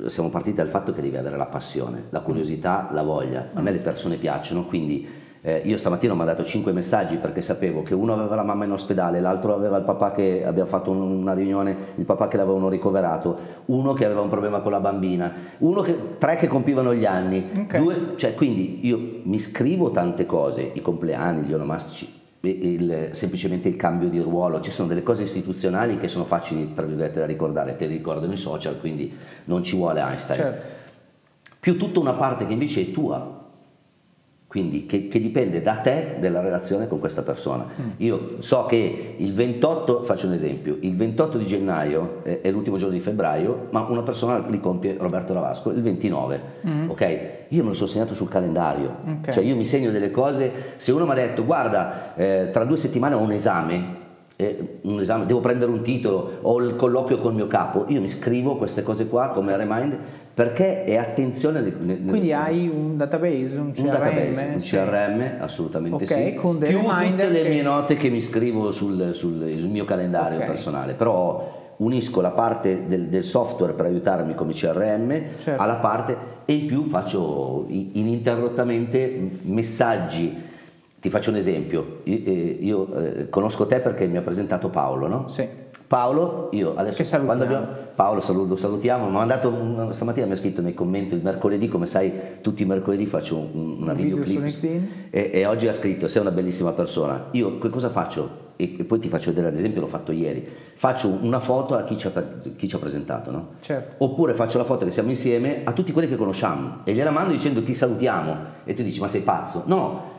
siamo partiti dal fatto che devi avere la passione, la curiosità, la voglia. A me le persone piacciono, quindi eh, io stamattina ho mandato 5 messaggi perché sapevo che uno aveva la mamma in ospedale, l'altro aveva il papà che abbiamo fatto una riunione, il papà che l'avevano ricoverato, uno che aveva un problema con la bambina, uno che, tre che compivano gli anni. Okay. Due, cioè, quindi io mi scrivo tante cose, i compleanni, gli onomastici, il, semplicemente il cambio di ruolo, ci sono delle cose istituzionali che sono facili tra virgolette da ricordare, te le ricordano i social, quindi non ci vuole Einstein. Certo. Più tutta una parte che invece è tua, quindi che, che, dipende da te della relazione con questa persona. Mm. Io so che il 28, faccio un esempio, il 28 di gennaio è, è, l'ultimo giorno di febbraio, ma una persona li compie Roberto Lavasco il 29, mm. ok? Io me lo sono segnato sul calendario, okay. cioè io mi segno delle cose, se uno mi ha detto guarda eh, tra due settimane ho un esame, eh, un esame, devo prendere un titolo, ho il colloquio col mio capo, io mi scrivo queste cose qua come remind perché è attenzione. Nel, nel, Quindi hai un database, un CRM? Un database, un CRM, assolutamente okay, sì. con Più tutte le mie note che mi scrivo sul, sul, sul mio calendario okay. personale, però unisco la parte del, del, software per aiutarmi come CRM certo. alla parte e in più faccio ininterrottamente messaggi. Ti faccio un esempio, io, eh, io eh, conosco te perché mi ha presentato Paolo, no? Sì Paolo, io adesso quando abbiamo, Paolo saluto, salutiamo, mi ha mandato stamattina mi ha scritto nei commenti il mercoledì, come sai tutti i mercoledì faccio un, una un videoclip video e, e, oggi ha scritto sei una bellissima persona. Io che cosa faccio? e, e poi ti faccio vedere ad esempio, l'ho fatto ieri, faccio una foto a chi ci ha, chi ci ha presentato, no? Certo. Oppure faccio la foto che siamo insieme a tutti quelli che conosciamo e gliela mando dicendo ti salutiamo e tu dici ma sei pazzo? No,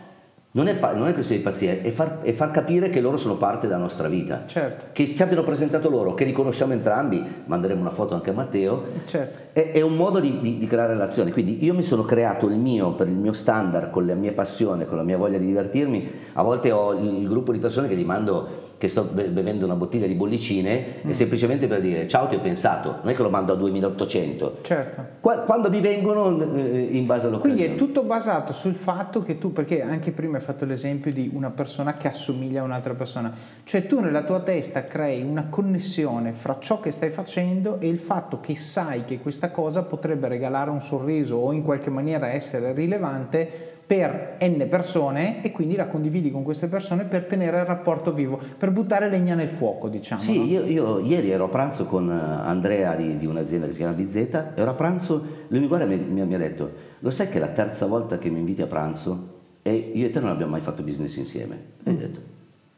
non è, non è, questione di pazzia, è far, è far, capire che loro sono parte della nostra vita. Certo. Che ci abbiano presentato loro, che riconosciamo entrambi, manderemo una foto anche a Matteo. Certo. È, è, un modo di, di, di, creare relazioni. Quindi io mi sono creato il mio, per il mio standard, con la mia passione, con la mia voglia di divertirmi. A volte ho il, il gruppo di persone che gli mando che sto bevendo una bottiglia di bollicine mm. e semplicemente per dire ciao ti ho pensato, non è che lo mando a 2800. Certo. Quando mi vengono eh, in base all'occasione. Quindi è tutto basato sul fatto che tu, perché anche prima hai fatto l'esempio di una persona che assomiglia a un'altra persona, cioè tu nella tua testa crei una connessione fra ciò che stai facendo e il fatto che sai che questa cosa potrebbe regalare un sorriso o in qualche maniera essere rilevante per n persone e quindi la condividi con queste persone per tenere il rapporto vivo, per buttare legna nel fuoco, diciamo. Sì, no? io, io, ieri ero a pranzo con eh, Andrea di, di, un'azienda che si chiama BZ, ero a pranzo, lui mi guarda e mi, mi, ha detto, lo sai che è la terza volta che mi inviti a pranzo e io e te non abbiamo mai fatto business insieme? E mm. ho detto,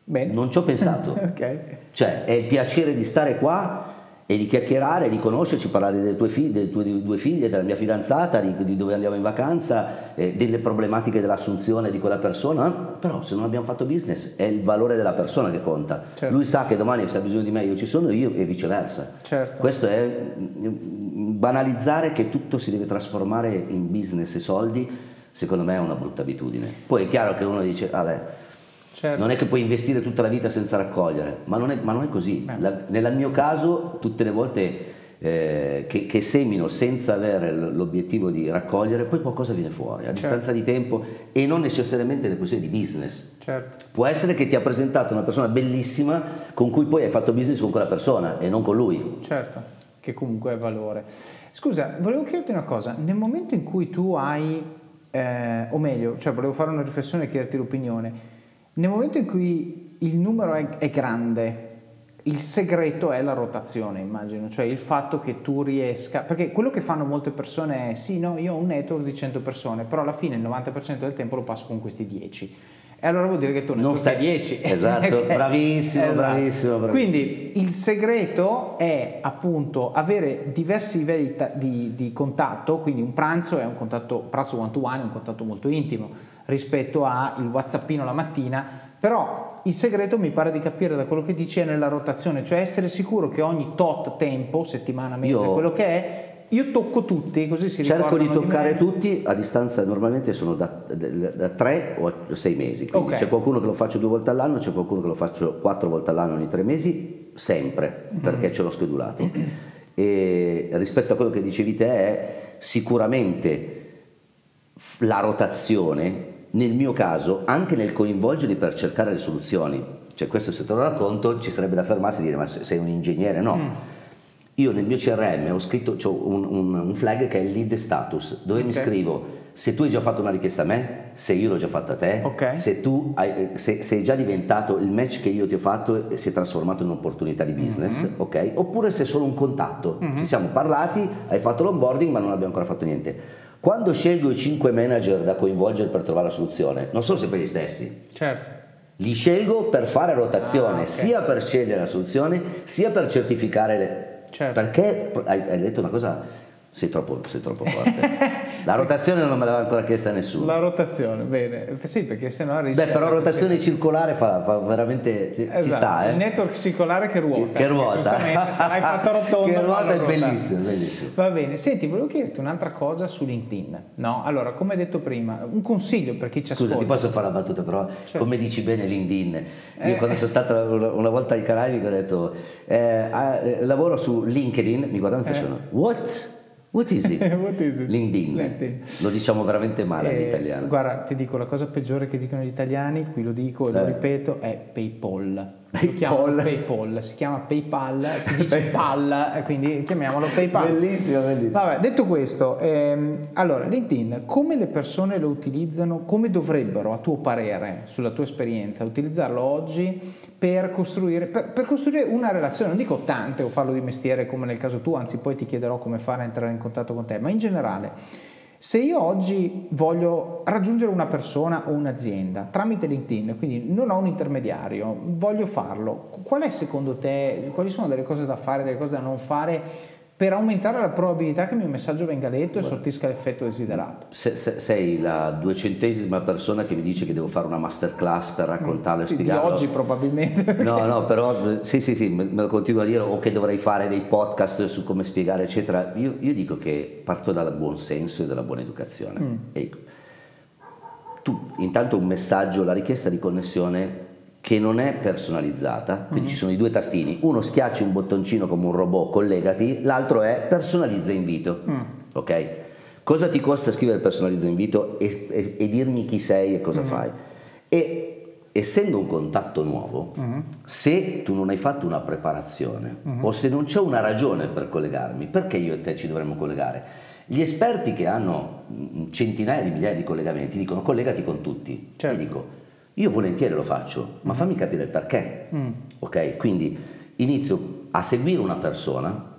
Bene. non ci ho pensato. okay. Cioè, è il piacere di stare qua e di chiacchierare, di conoscerci, parlare delle tue, figlie, delle tue due figlie, della mia fidanzata, di, di dove andiamo in vacanza, eh, delle problematiche dell'assunzione di quella persona, però se non abbiamo fatto business è il valore della persona che conta. Certo. Lui sa che domani se ha bisogno di me io ci sono io e viceversa. Certo. Questo è banalizzare che tutto si deve trasformare in business e soldi, secondo me è una brutta abitudine. Poi è chiaro che uno dice, vabbè, Certo. Non è che puoi investire tutta la vita senza raccogliere, ma non è, ma non è così. La, nel mio caso, tutte le volte eh, che, che, semino senza avere l'obiettivo di raccogliere, poi qualcosa viene fuori a certo. distanza di tempo e non necessariamente le questioni di business. Certo. Può essere che ti ha presentato una persona bellissima con cui poi hai fatto business con quella persona e non con lui. Certo, che comunque è valore. Scusa, volevo chiederti una cosa, nel momento in cui tu hai, eh, o meglio, cioè volevo fare una riflessione e chiederti l'opinione, nel momento in cui il numero è, è grande, il segreto è la rotazione, immagino, cioè il fatto che tu riesca, perché quello che fanno molte persone è sì, no, io ho un network di 100 persone, però alla fine il 90% del tempo lo passo con questi 10. E allora vuol dire che tu non stai 10. Esatto, bravissimo, esatto. bravissimo, bravissimo, Quindi il segreto è appunto avere diversi livelli di, di contatto, quindi un pranzo è un contatto, pranzo one to one è un contatto molto intimo rispetto al whatsappino la mattina, però il segreto mi pare di capire da quello che dici è nella rotazione, cioè essere sicuro che ogni tot tempo, settimana, mese, io, quello che è, io tocco tutti, così si Cerco di toccare di tutti a distanza, normalmente sono da, da, tre o sei mesi, quindi okay. c'è qualcuno che lo faccio due volte all'anno, c'è qualcuno che lo faccio quattro volte all'anno ogni tre mesi, sempre, mm-hmm. perché ce l'ho schedulato. E rispetto a quello che dicevi te è sicuramente la rotazione nel mio caso, anche nel coinvolgerli per cercare le soluzioni, cioè questo se te lo racconto ci sarebbe da fermarsi e dire ma sei un ingegnere? No. Mm. Io nel mio CRM ho scritto ho un, un, un, flag che è il lead status, dove okay. mi scrivo se tu hai già fatto una richiesta a me, se io l'ho già fatta a te, okay. se tu hai, se, sei già diventato il match che io ti ho fatto e si è trasformato in un'opportunità di business, mm-hmm. ok? Oppure se è solo un contatto, mm-hmm. ci siamo parlati, hai fatto l'onboarding ma non abbiamo ancora fatto niente. Quando scelgo i 5 manager da coinvolgere per trovare la soluzione, non sono sempre gli stessi. Certo. Li scelgo per fare rotazione, ah, okay. sia per scegliere la soluzione, sia per certificare le... Certo. Perché hai, hai detto una cosa sei troppo, sei troppo forte. La rotazione non me l'aveva ancora chiesta nessuno. La rotazione, bene. Sì, perché se no rischia... Beh, però rotazione circolare fa, fa veramente... Ci, esatto. ci sta, eh? Il network circolare che ruota. Che ruota. Giustamente, se l'hai fatto rotonda... che ruota è bellissimo, bellissimo. Va bene. Senti, volevo chiederti un'altra cosa su LinkedIn. No? Allora, come detto prima, un consiglio per chi ci ascolta. Scusa, ti posso fare la battuta, però certo. come dici bene LinkedIn. Io eh, quando sono stato una volta ai Caraibi ho detto, eh, eh, lavoro su LinkedIn, mi guardano e eh. facevano, what? What is it? What is it? LinkedIn. LinkedIn. Lo diciamo veramente male eh, all'italiano. Guarda, ti dico, la cosa peggiore che dicono gli italiani, qui lo dico e eh. lo ripeto, è PayPal. PayPal. PayPal, si chiama PayPal, si dice PAL, quindi chiamiamolo PayPal. Bellissimo, bellissimo. Vabbè, detto questo, ehm, allora LinkedIn, come le persone lo utilizzano, come dovrebbero, a tuo parere, sulla tua esperienza, utilizzarlo oggi per costruire, per, per costruire una relazione, non dico tante o farlo di mestiere come nel caso tuo, anzi poi ti chiederò come fare a entrare in contatto con te, ma in generale Se io oggi voglio raggiungere una persona o un'azienda tramite LinkedIn, quindi non ho un intermediario, voglio farlo, qual è secondo te, quali sono delle cose da fare, delle cose da non fare per aumentare la probabilità che il mio messaggio venga letto e sortisca l'effetto desiderato. Se, se, sei la duecentesima persona che mi dice che devo fare una masterclass per raccontarlo e spiegarlo. Di oggi probabilmente. No, no, però sì, sì, sì, me, lo continuo a dire o che dovrei fare dei podcast su come spiegare, eccetera. Io, io dico che parto dal buon senso e dalla buona educazione. Mm. Ecco. Tu, intanto un messaggio, la richiesta di connessione che non è personalizzata, quindi mm-hmm. ci sono i due tastini, uno schiacci un bottoncino come un robot, collegati, l'altro è personalizza invito, mm. ok? Cosa ti costa scrivere personalizza invito e, e, e dirmi chi sei e cosa mm-hmm. fai? E essendo un contatto nuovo, mm-hmm. se tu non hai fatto una preparazione o se non c'è una ragione per collegarmi, perché io e te ci dovremmo collegare? Gli esperti che hanno mm, centinaia di migliaia di collegamenti dicono collegati con tutti. Certo. Io dico io volentieri lo faccio, ma fammi capire il perché. Mm. Ok? Quindi inizio a seguire una persona,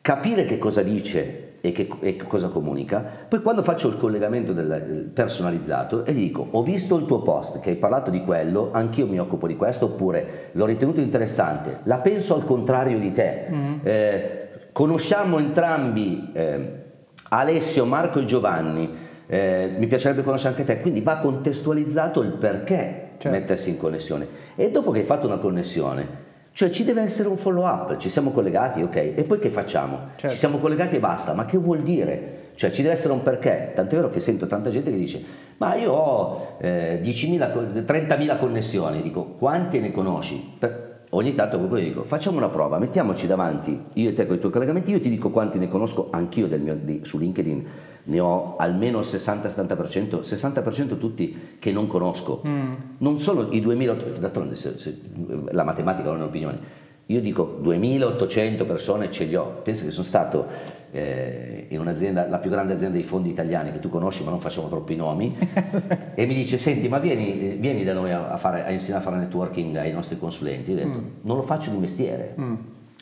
capire che cosa dice e che, e che cosa comunica, poi quando faccio il collegamento del, personalizzato e gli dico ho visto il tuo post che hai parlato di quello, anch'io mi occupo di questo, oppure l'ho ritenuto interessante, la penso al contrario di te, mm. eh, conosciamo entrambi eh, Alessio, Marco e Giovanni, eh, mi piacerebbe conoscere anche te, quindi va contestualizzato il perché certo. mettersi in connessione. E dopo che hai fatto una connessione, cioè ci deve essere un follow up, ci siamo collegati, ok, e poi che facciamo? Certo. Ci siamo collegati e basta, ma che vuol dire? Cioè ci deve essere un perché, tant'è vero che sento tanta gente che dice ma io ho eh, 10.000, 30.000 connessioni, dico quante ne conosci? Per, ogni tanto qualcuno dico facciamo una prova, mettiamoci davanti io e te con i tuoi collegamenti, io ti dico quanti ne conosco anch'io mio, di, su LinkedIn ne ho almeno il 60-70%, 60% tutti che non conosco. Mm. Non solo i 2000, d'altronde se, se, la matematica non è un'opinione, io dico 2800 persone ce li ho, penso che sono stato eh, in un'azienda, la più grande azienda di fondi italiani che tu conosci ma non facciamo troppi nomi, e mi dice senti ma vieni, vieni da noi a, fare, a, insegnare a fare networking ai nostri consulenti, io ho detto mm. non lo faccio di mestiere, mm.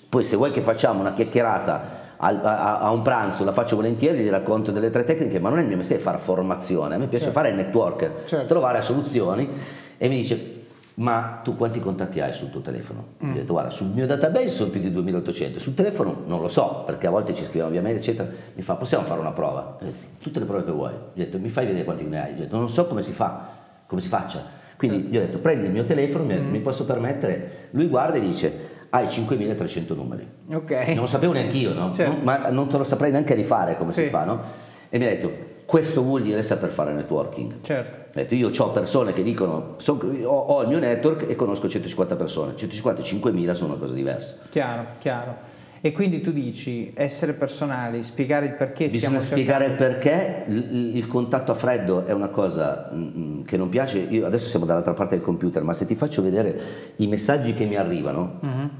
poi se vuoi che facciamo una chiacchierata a, a, un pranzo la faccio volentieri, gli racconto delle tre tecniche, ma non è il mio mestiere fare formazione, a me piace certo. fare network, certo. trovare soluzioni e mi dice ma tu quanti contatti hai sul tuo telefono? Mm. Io ho detto guarda sul mio database sono più di 2800, sul telefono non lo so perché a volte ci scriviamo via mail eccetera, mi fa possiamo fare una prova? Detto, Tutte le prove che vuoi, gli ho detto mi fai vedere quanti ne hai? Gli ho detto non so come si fa, come si faccia, quindi certo. gli ho detto prendi il mio telefono, mm. mi posso permettere, lui guarda e dice hai 5300 numeri. Ok. Non lo sapevo neanche io, no? Certo. ma non te lo saprei neanche rifare come sì. si fa, no? E mi ha detto, questo vuol dire saper fare networking. Certo. Ha detto, io ho persone che dicono, so, ho, ho, il mio network e conosco 150 persone, 150 e 5000 sono una cosa diversa. Chiaro, chiaro. E quindi tu dici essere personali, spiegare il perché Bisogna stiamo spiegare il perché, il, il, contatto a freddo è una cosa mh, mm, mm, che non piace, io adesso siamo dall'altra parte del computer, ma se ti faccio vedere i messaggi che mi arrivano, uh-huh.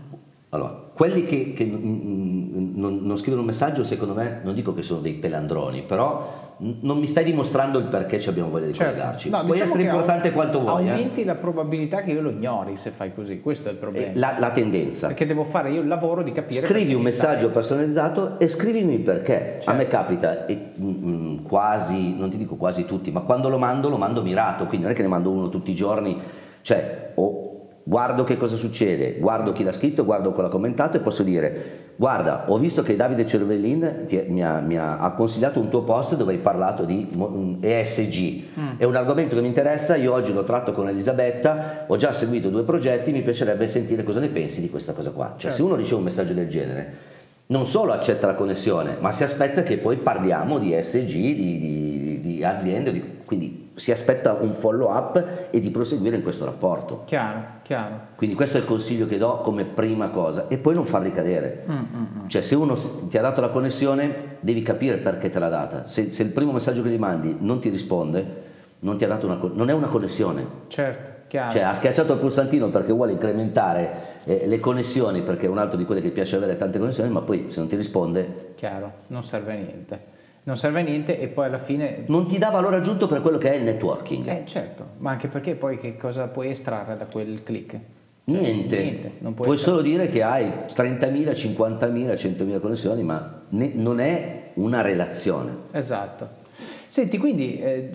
Allora, quelli che, che non, non scrivono un messaggio secondo me non dico che sono dei pelandroni, però non mi stai dimostrando il perché ci abbiamo voglia di certo. collegarci. No, Puoi diciamo essere importante au- quanto vuoi. Eh. Aumenti eh? la probabilità che io lo ignori se fai così, questo è il problema. La, la tendenza. Perché devo fare io il lavoro di capire. Scrivi un messaggio sai. personalizzato e scrivimi il perché. Certo. A me capita, e, mh, mm, mm, quasi, non ti dico quasi tutti, ma quando lo mando lo mando mirato, quindi non è che ne mando uno tutti i giorni, cioè o guardo che cosa succede, guardo chi l'ha scritto, guardo cosa ha commentato e posso dire guarda ho visto che Davide Cervellin ti, mi, ha, mi, ha, consigliato un tuo post dove hai parlato di ESG, mm. è un argomento che mi interessa, io oggi lo tratto con Elisabetta, ho già seguito due progetti, mi piacerebbe sentire cosa ne pensi di questa cosa qua, cioè certo. se uno riceve un messaggio del genere non solo accetta la connessione, ma si aspetta che poi parliamo di ESG, di, di, di aziende, di, quindi si aspetta un follow up e di proseguire in questo rapporto. Chiaro, chiaro. Quindi questo è il consiglio che do come prima cosa e poi non farli cadere. Mm, mm, mm. Cioè se uno ti ha dato la connessione devi capire perché te l'ha data. Se, se il primo messaggio che gli mandi non ti risponde, non, ti ha dato una, non è una connessione. Certo. Chiaro. Cioè ha schiacciato il pulsantino perché vuole incrementare eh, le connessioni, perché è un altro di quelli che piace avere tante connessioni, ma poi se non ti risponde... Chiaro, non serve a niente non serve a niente e poi alla fine... Non ti dà valore aggiunto per quello che è il networking. Eh certo, ma anche perché poi che cosa puoi estrarre da quel click? Cioè, niente, niente puoi, puoi solo dire che hai 30.000, 50.000, 100.000 connessioni, ma ne, non è una relazione. Esatto. Senti, quindi eh,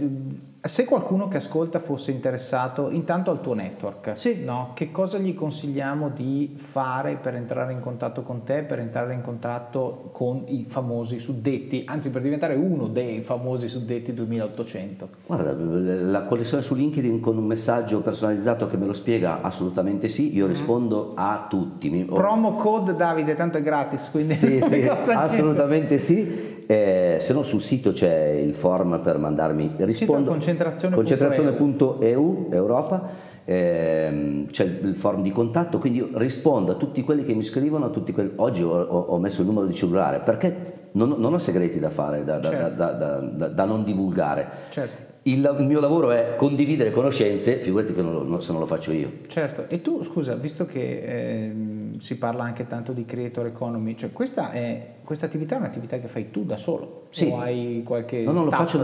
se qualcuno che ascolta fosse interessato intanto al tuo network, Sì. no? che cosa gli consigliamo di fare per entrare in contatto con te, per entrare in contatto con i famosi suddetti, anzi per diventare uno dei famosi suddetti 2800? Guarda, la connessione su LinkedIn con un messaggio personalizzato che me lo spiega, assolutamente sì, io rispondo a tutti. Mi- Promo code Davide, tanto è gratis, quindi Sì, non sì, assolutamente sì. Eh, se no sul sito c'è il form per mandarmi rispondo concentrazione.eu. concentrazione.eu Europa ehm, c'è il form di contatto quindi rispondo a tutti quelli che mi scrivono a tutti quelli, oggi ho, ho- messo il numero di cellulare perché non, non ho segreti da fare da, da- Certo. da- da- da- da non divulgare Certo. Il, il mio lavoro è condividere conoscenze figurati che non lo- non- se non lo faccio io Certo, e tu scusa, visto che ehm, si parla anche tanto di creator economy, cioè questa, è, questa attività è un'attività che fai tu da solo? Sì. O hai qualche No, no, lo faccio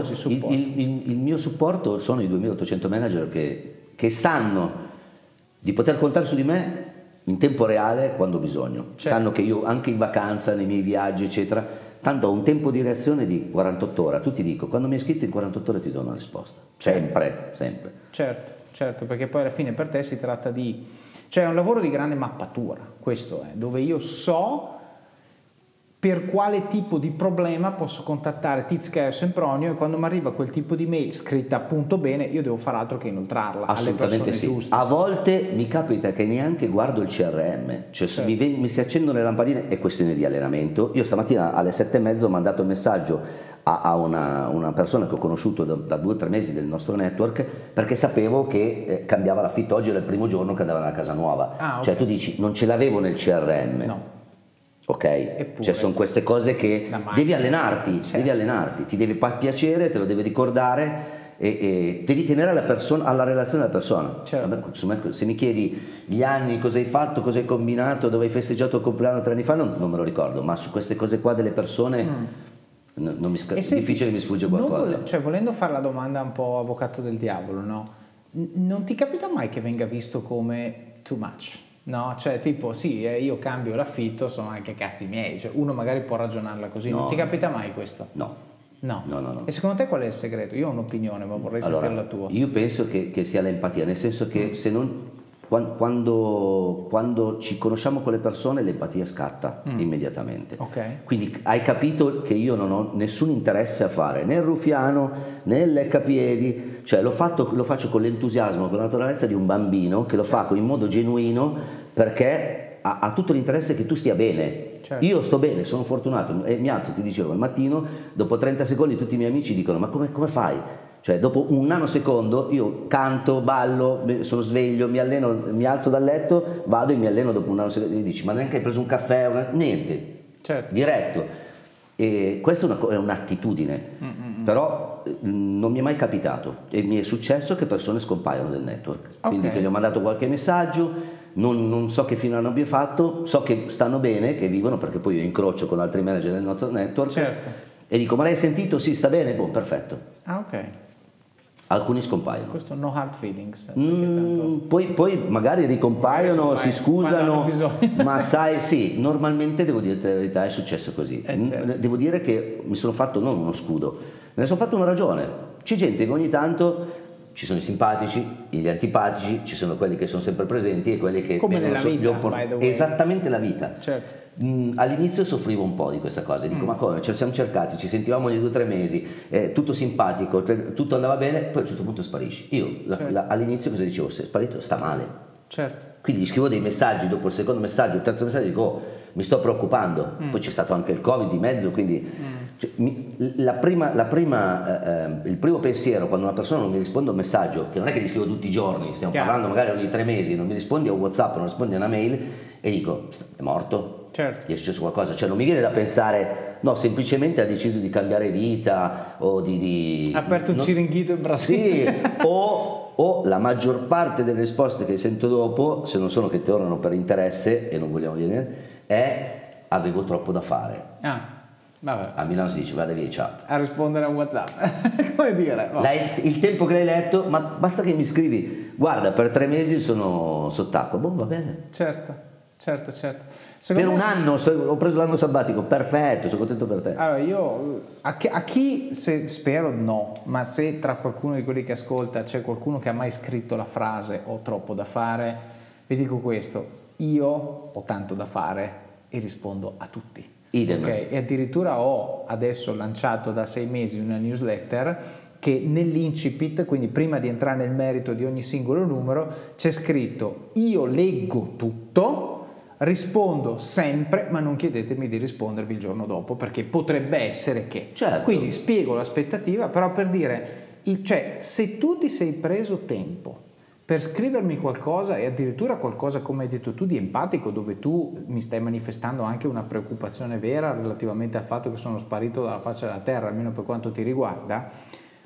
il- il- il mio supporto sono i 2800 manager che, che sanno di poter contare su di me in tempo reale quando ho bisogno. Certo. Sanno che io anche in vacanza, nei miei viaggi, eccetera, tanto ho un tempo di reazione di 48 ore. A tutti dico, quando mi hai scritto in 48 ore ti do una risposta. Sempre, sempre. Certo, certo, perché poi alla fine per te si tratta di... Cioè è un lavoro di grande mappatura, questo è, dove io so per quale tipo di problema posso contattare Tizca e Sempronio e quando mi arriva quel tipo di mail scritta appunto bene io devo fare altro che inoltrarla Assolutamente sì. giuste. A volte mi capita che neanche guardo il CRM, cioè Certo. mi, mi si accendono le lampadine, è questione di allenamento. Io stamattina alle sette e mezzo ho mandato un messaggio a, a una, una persona che ho conosciuto da, da due o tre mesi del nostro network perché sapevo che eh, cambiava l'affitto, oggi era il primo giorno che andava nella casa nuova. Ah, ok. Cioè tu dici non ce l'avevo nel CRM. No. Ok? Eppure. Cioè sono queste cose che macchina. devi allenarti, Certo. devi allenarti, ti deve piacere, te lo devi ricordare e, e devi tenere alla, persona, alla relazione della persona. Certo. Se mi chiedi gli anni, cosa hai fatto, cosa hai combinato, dove hai festeggiato il compleanno tre anni fa, non, non me lo ricordo, ma su queste cose qua delle persone n- non mi Mm. E è se- difficile che mi sfugge non qualcosa. vole- cioè, volendo fare la domanda un po' avvocato del diavolo, no? N- non ti capita mai che venga visto come too much? No, cioè tipo sì, eh, io cambio l'affitto, sono anche cazzi miei, cioè, uno magari può ragionarla così, non No. ti capita mai questo? No. No. No, no, no. E secondo te qual è il segreto? Io ho un'opinione, ma vorrei Allora, sapere la tua. io penso che, che sia l'empatia, nel senso che se non, quando, quando ci conosciamo con le persone l'empatia scatta immediatamente. Ok. Quindi hai capito che io non ho nessun interesse a fare né il rufiano né il leccapiedi, cioè l'ho fatto, lo faccio con l'entusiasmo, con la naturalezza di un bambino che lo fa in modo genuino perché ha, ha tutto l'interesse che tu stia bene. Certo. Io sto bene, sono fortunato e mi alzo, ti dicevo, al mattino, dopo 30 secondi tutti i miei amici dicono ma come, come fai? Cioè dopo un nanosecondo io canto, ballo, sono sveglio, mi alleno, mi alzo dal letto, vado e mi alleno dopo un nanosecondo e gli dici ma neanche hai preso un caffè, una- niente, Certo. diretto. E questa è, una è un'attitudine, però eh, non mi è mai capitato e mi è successo che persone scompaiono del network. Quindi Ok. che gli ho mandato qualche messaggio, non, non so che fine hanno abbia fatto, so che stanno bene, che vivono, perché poi io incrocio con altri manager del nostro network Certo. e dico ma l'hai sentito? Sì, sta bene? Boh, perfetto. Ah, ok. Alcuni scompaiono. Questo no hard feelings. perché Mm, poi, poi magari ricompaiono, Vai, si scusano, ma sai, sì, normalmente devo dire la verità, è successo così. Eh, Mm, certo. Devo dire che mi sono fatto non uno scudo, me ne sono fatto una ragione. C'è gente che ogni tanto ci sono i simpatici, gli antipatici, ci sono quelli che sono sempre presenti e quelli che Come vengono nella vita, way. Esattamente la vita. Certo. Mm, all'inizio soffrivo un po' di questa cosa, Mm. dico ma come, ci siamo cercati, ci sentivamo ogni due o tre mesi, eh, tutto simpatico, tutto andava bene, poi a un certo punto sparisci. Io la- Certo. la- all'inizio cosa dicevo? Se è sparito sta male. Certo. Quindi gli scrivo dei messaggi, dopo il secondo messaggio, il terzo messaggio dico "Oh, mi sto preoccupando, Mm. poi c'è stato anche il covid di mezzo, quindi cioè, mi- la prima- la prima, eh, il primo pensiero quando una persona non mi risponde a un messaggio, che non è che gli scrivo tutti i giorni, stiamo Chiaro. parlando magari ogni tre mesi, non mi rispondi a un whatsapp, non rispondi a una mail e dico è morto, Certo. gli è successo qualcosa, cioè non mi viene da pensare no, semplicemente ha deciso di cambiare vita o di... di Ha aperto un non- ciringhito in Brasile. sì, o, o la maggior parte delle risposte che sento dopo, se non sono che tornano per interesse e non vogliamo dire, è avevo troppo da fare. Ah, vabbè. A Milano si dice vada via, ciao. A rispondere a un WhatsApp. Come dire? L'hai- il tempo che l'hai letto, ma basta che mi scrivi, guarda, per tre mesi sono sott'acqua, boh, va bene. Certo. certo, certo. Secondo per me... un anno ho preso l'anno sabbatico, perfetto, sono contento per te. Allora io, a chi, a chi se, spero no, ma se tra qualcuno di quelli che ascolta c'è qualcuno che ha mai scritto la frase ho troppo da fare, vi dico questo, io ho tanto da fare e rispondo a tutti. Idem. Okay? E addirittura ho adesso lanciato da sei mesi una newsletter che nell'incipit, quindi prima di entrare nel merito di ogni singolo numero, c'è scritto io leggo tutto, rispondo sempre, ma non chiedetemi di rispondervi il giorno dopo, perché potrebbe essere che. Certo. Quindi spiego l'aspettativa, però per dire, cioè, se tu ti sei preso tempo per scrivermi qualcosa e addirittura qualcosa come hai detto tu di empatico dove tu mi stai manifestando anche una preoccupazione vera relativamente al fatto che sono sparito dalla faccia della terra almeno per quanto ti riguarda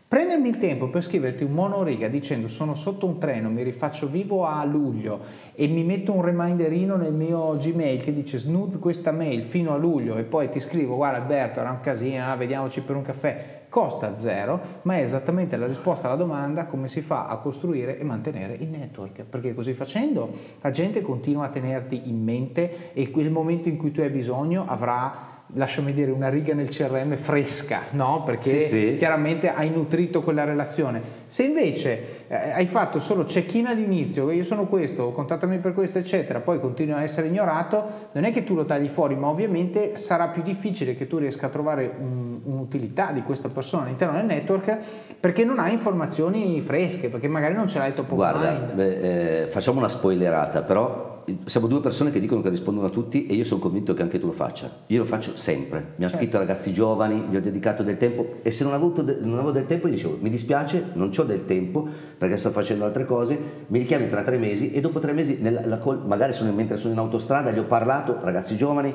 Prendermi il tempo per scriverti un monoriga dicendo sono sotto un treno, mi rifaccio vivo a luglio e mi metto un reminderino nel mio Gmail che dice snooze questa mail fino a luglio e poi ti scrivo guarda Alberto era un casino, ah, vediamoci per un caffè, costa zero, ma è esattamente la risposta alla domanda come si fa a costruire e mantenere il network, perché così facendo la gente continua a tenerti in mente e quel momento in cui tu hai bisogno avrà lasciami dire, una riga nel CRM fresca, no? Perché sì, sì. chiaramente hai nutrito quella relazione. Se invece eh, hai fatto solo check-in all'inizio, io sono questo, contattami per questo, eccetera, poi continua a essere ignorato, non è che tu lo tagli fuori, ma ovviamente sarà più difficile che tu riesca a trovare un, un'utilità di questa persona all'interno del network perché non hai informazioni fresche, perché magari non ce l'hai troppo Guarda, beh, eh, facciamo una spoilerata, però siamo due persone che dicono che rispondono a tutti e io sono convinto che anche tu lo faccia. Io lo faccio sempre. Mi ha scritto certo. ragazzi giovani, gli ho dedicato del tempo e se non avevo, non avevo del tempo gli dicevo mi dispiace, non ho del tempo perché sto facendo altre cose, mi richiami tra tre mesi e dopo tre mesi, nella, col- magari sono, mentre sono in autostrada, gli ho parlato, ragazzi giovani,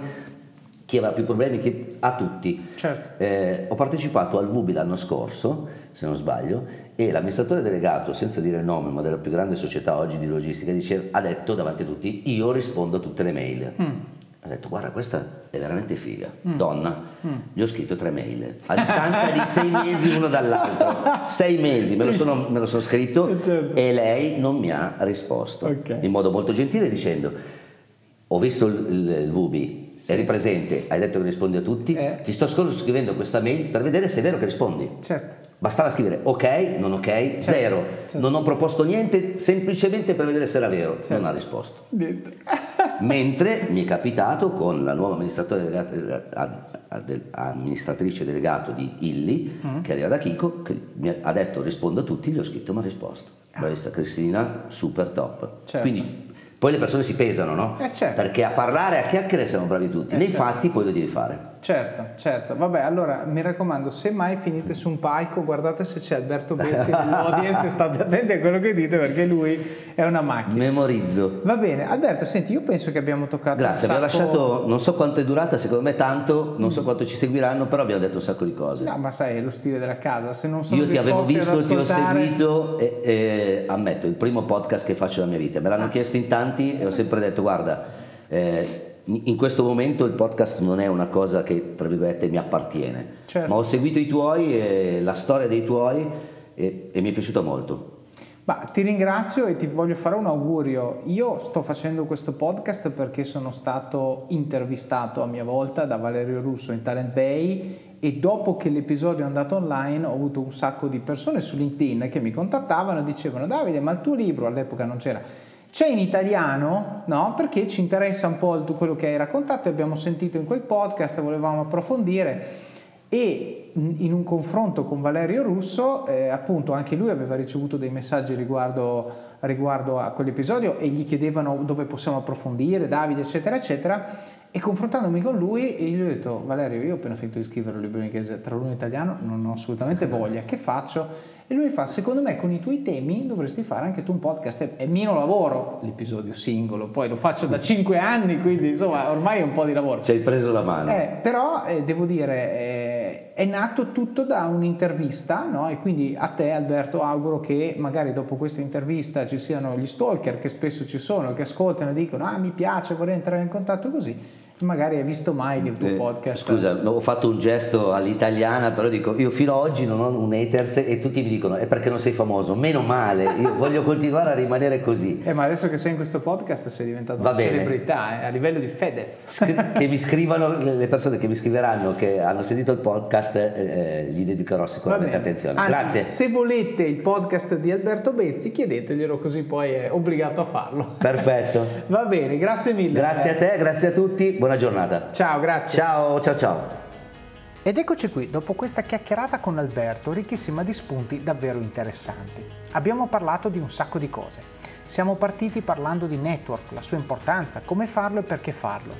chi aveva più problemi, chi, a tutti. Certo. Eh, ho partecipato al VUBI l'anno scorso, se non sbaglio, e l'amministratore delegato, senza dire il nome, ma della più grande società oggi di logistica, dice, ha detto davanti a tutti, io rispondo a tutte le mail. Mm. Ha detto, guarda, questa è veramente figa, mm. donna. Mm. Gli ho scritto tre mail, a distanza di sei mesi uno dall'altro. Sei mesi, me lo sono, me lo sono scritto certo. e lei non mi ha risposto. Okay. In modo molto gentile dicendo, ho visto il, il, il VB, sì. eri presente, hai detto che rispondi a tutti, eh. ti sto solo scrivendo questa mail per vedere se è vero che rispondi. Certo. Bastava scrivere ok, non ok, certo, zero. Certo. Non ho proposto niente semplicemente per vedere se era vero. Certo. Non ha risposto. Mentre mi è capitato con la nuova amministratrice delegato di Illy, mm. che arriva da Chico, che mi ha detto rispondo a tutti, gli ho scritto ma ha risposto. Ah. Bravissima Cristina, super top. Certo. Quindi poi le persone si pesano, no? Eh certo. Perché a parlare, a chiacchiere siamo bravi tutti, eh nei certo. fatti poi lo devi fare. Certo, certo. Vabbè, allora mi raccomando, se mai finite su un palco, guardate se c'è Alberto Bezzi nell'audience, state attenti a quello che dite perché lui è una macchina. Memorizzo. Va bene, Alberto, senti, io penso che abbiamo toccato Grazie, abbiamo lasciato, non so quanto è durata, secondo me tanto, non so quanto ci seguiranno, però abbiamo detto un sacco di cose. No, ma sai, è lo stile della casa, se non sono Io ti avevo visto, ti ho seguito e, e ammetto, il primo podcast che faccio nella mia vita. Me l'hanno ah. chiesto in tanti e ho sempre detto, guarda... Eh, in questo momento il podcast non è una cosa che tra virgolette mi appartiene, certo. ma ho seguito i tuoi e la storia dei tuoi e, e mi è piaciuto molto. Ma ti ringrazio e ti voglio fare un augurio. Io sto facendo questo podcast perché sono stato intervistato a mia volta da Valerio Russo in Talent Bay e dopo che l'episodio è andato online ho avuto un sacco di persone su LinkedIn che mi contattavano e dicevano Davide ma il tuo libro all'epoca non c'era c'è in italiano, no? Perché ci interessa un po' quello che hai raccontato, abbiamo sentito in quel podcast, volevamo approfondire e in un confronto con Valerio Russo, eh, appunto anche lui aveva ricevuto dei messaggi riguardo, riguardo a quell'episodio e gli chiedevano dove possiamo approfondire, Davide, eccetera, eccetera. E confrontandomi con lui, gli ho detto, Valerio, io ho appena finito di scrivere un libro in inglese, tra l'uno e italiano, non ho assolutamente voglia, che faccio? E lui fa, secondo me con i tuoi temi dovresti fare anche tu un podcast, è meno lavoro l'episodio singolo, poi lo faccio da cinque anni, quindi insomma ormai è un po' di lavoro. Ci hai preso la mano. Eh, però eh, devo dire, eh, è nato tutto da un'intervista, no? e quindi a te Alberto auguro che magari dopo questa intervista ci siano gli stalker che spesso ci sono, che ascoltano e dicono, ah mi piace, vorrei entrare in contatto così magari hai visto mai che il tuo Eh, podcast Scusa, ho fatto un gesto all'italiana, però dico, io fino ad oggi non ho un haters e tutti mi dicono, è perché non sei famoso, meno male, io voglio continuare a rimanere così. Eh, ma adesso che sei in questo podcast sei diventato Va una bene. celebrità eh, a livello di Fedez. Scri- che mi scrivano, le persone che mi scriveranno che hanno sentito il podcast, eh, eh, gli dedicherò sicuramente attenzione. Anzi, Grazie. Se volete il podcast di Alberto Bezzi, chiedeteglielo così poi è obbligato a farlo. Perfetto. Va bene, grazie mille. Grazie a te, grazie a tutti, buona giornata. Ciao, grazie. Ciao, ciao, ciao. Ed eccoci qui, dopo questa chiacchierata con Alberto, ricchissima di spunti davvero interessanti. Abbiamo parlato di un sacco di cose. Siamo partiti parlando di network, la sua importanza, come farlo e perché farlo.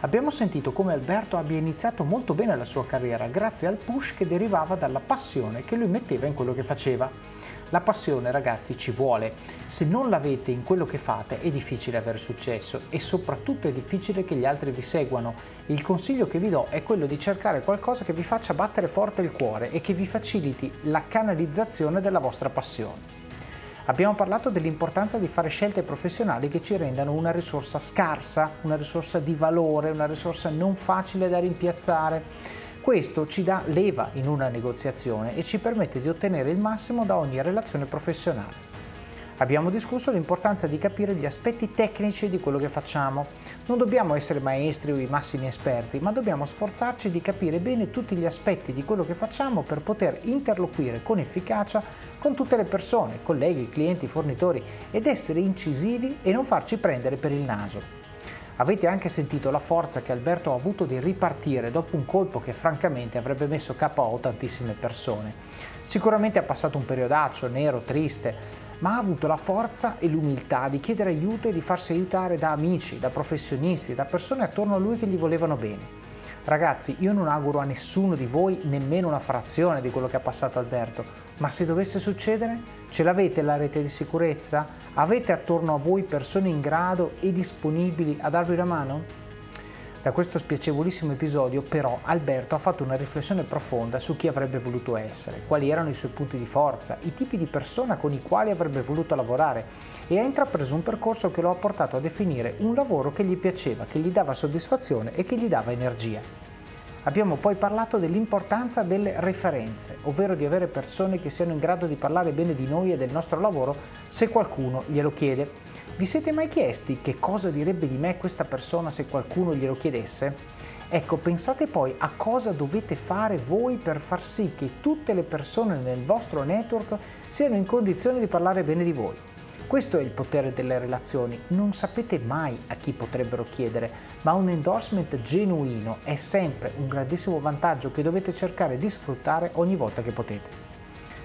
Abbiamo sentito come Alberto abbia iniziato molto bene la sua carriera grazie al push che derivava dalla passione che lui metteva in quello che faceva. La passione, ragazzi, ci vuole. Se non l'avete in quello che fate è difficile avere successo e soprattutto è difficile che gli altri vi seguano. Il consiglio che vi do è quello di cercare qualcosa che vi faccia battere forte il cuore e che vi faciliti la canalizzazione della vostra passione. Abbiamo parlato dell'importanza di fare scelte professionali che ci rendano una risorsa scarsa, una risorsa di valore, una risorsa non facile da rimpiazzare. Questo ci dà leva in una negoziazione e ci permette di ottenere il massimo da ogni relazione professionale. Abbiamo discusso l'importanza di capire gli aspetti tecnici di quello che facciamo. Non dobbiamo essere maestri o i massimi esperti, ma dobbiamo sforzarci di capire bene tutti gli aspetti di quello che facciamo per poter interloquire con efficacia con tutte le persone, colleghi, clienti, fornitori ed essere incisivi e non farci prendere per il naso. Avete anche sentito la forza che Alberto ha avuto di ripartire dopo un colpo che francamente avrebbe messo KO tantissime persone. Sicuramente ha passato un periodaccio nero, triste, ma ha avuto la forza e l'umiltà di chiedere aiuto e di farsi aiutare da amici, da professionisti, da persone attorno a lui che gli volevano bene. Ragazzi, io non auguro a nessuno di voi nemmeno una frazione di quello che ha passato Alberto, ma se dovesse succedere, ce l'avete la rete di sicurezza? Avete attorno a voi persone in grado e disponibili a darvi una mano? Da questo spiacevolissimo episodio però Alberto ha fatto una riflessione profonda su chi avrebbe voluto essere, quali erano i suoi punti di forza, i tipi di persona con i quali avrebbe voluto lavorare e ha intrapreso un percorso che lo ha portato a definire un lavoro che gli piaceva, che gli dava soddisfazione e che gli dava energia. Abbiamo poi parlato dell'importanza delle referenze, ovvero di avere persone che siano in grado di parlare bene di noi e del nostro lavoro se qualcuno glielo chiede. Vi siete mai chiesti che cosa direbbe di me questa persona se qualcuno glielo chiedesse? Ecco, pensate poi a cosa dovete fare voi per far sì che tutte le persone nel vostro network siano in condizione di parlare bene di voi. Questo è il potere delle relazioni, non sapete mai a chi potrebbero chiedere, ma un endorsement genuino è sempre un grandissimo vantaggio che dovete cercare di sfruttare ogni volta che potete.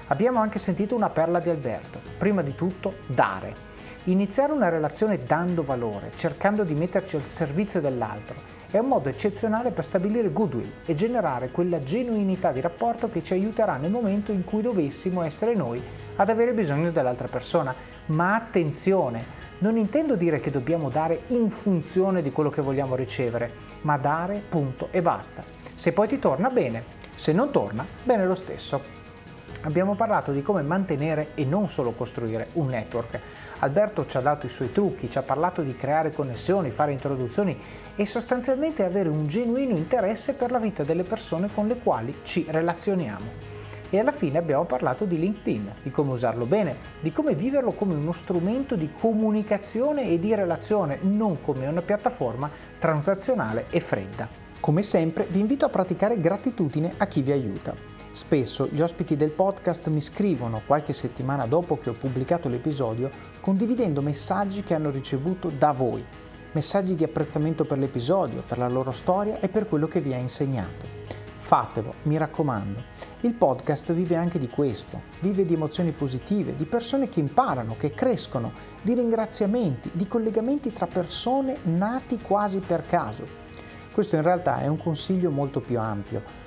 Abbiamo anche sentito una perla di Alberto, prima di tutto dare. Iniziare una relazione dando valore, cercando di metterci al servizio dell'altro, è un modo eccezionale per stabilire goodwill e generare quella genuinità di rapporto che ci aiuterà nel momento in cui dovessimo essere noi ad avere bisogno dell'altra persona. Ma attenzione, non intendo dire che dobbiamo dare in funzione di quello che vogliamo ricevere, ma dare punto e basta. Se poi ti torna bene, se non torna, bene lo stesso. Abbiamo parlato di come mantenere e non solo costruire un network. Alberto ci ha dato i suoi trucchi, ci ha parlato di creare connessioni, fare introduzioni e sostanzialmente avere un genuino interesse per la vita delle persone con le quali ci relazioniamo. E alla fine abbiamo parlato di LinkedIn, di come usarlo bene, di come viverlo come uno strumento di comunicazione e di relazione, non come una piattaforma transazionale e fredda. Come sempre vi invito a praticare gratitudine a chi vi aiuta. Spesso gli ospiti del podcast mi scrivono qualche settimana dopo che ho pubblicato l'episodio condividendo messaggi che hanno ricevuto da voi, messaggi di apprezzamento per l'episodio, per la loro storia e per quello che vi ha insegnato. Fatelo, mi raccomando. Il podcast vive anche di questo, vive di emozioni positive, di persone che imparano, che crescono, di ringraziamenti, di collegamenti tra persone nati quasi per caso. Questo in realtà è un consiglio molto più ampio.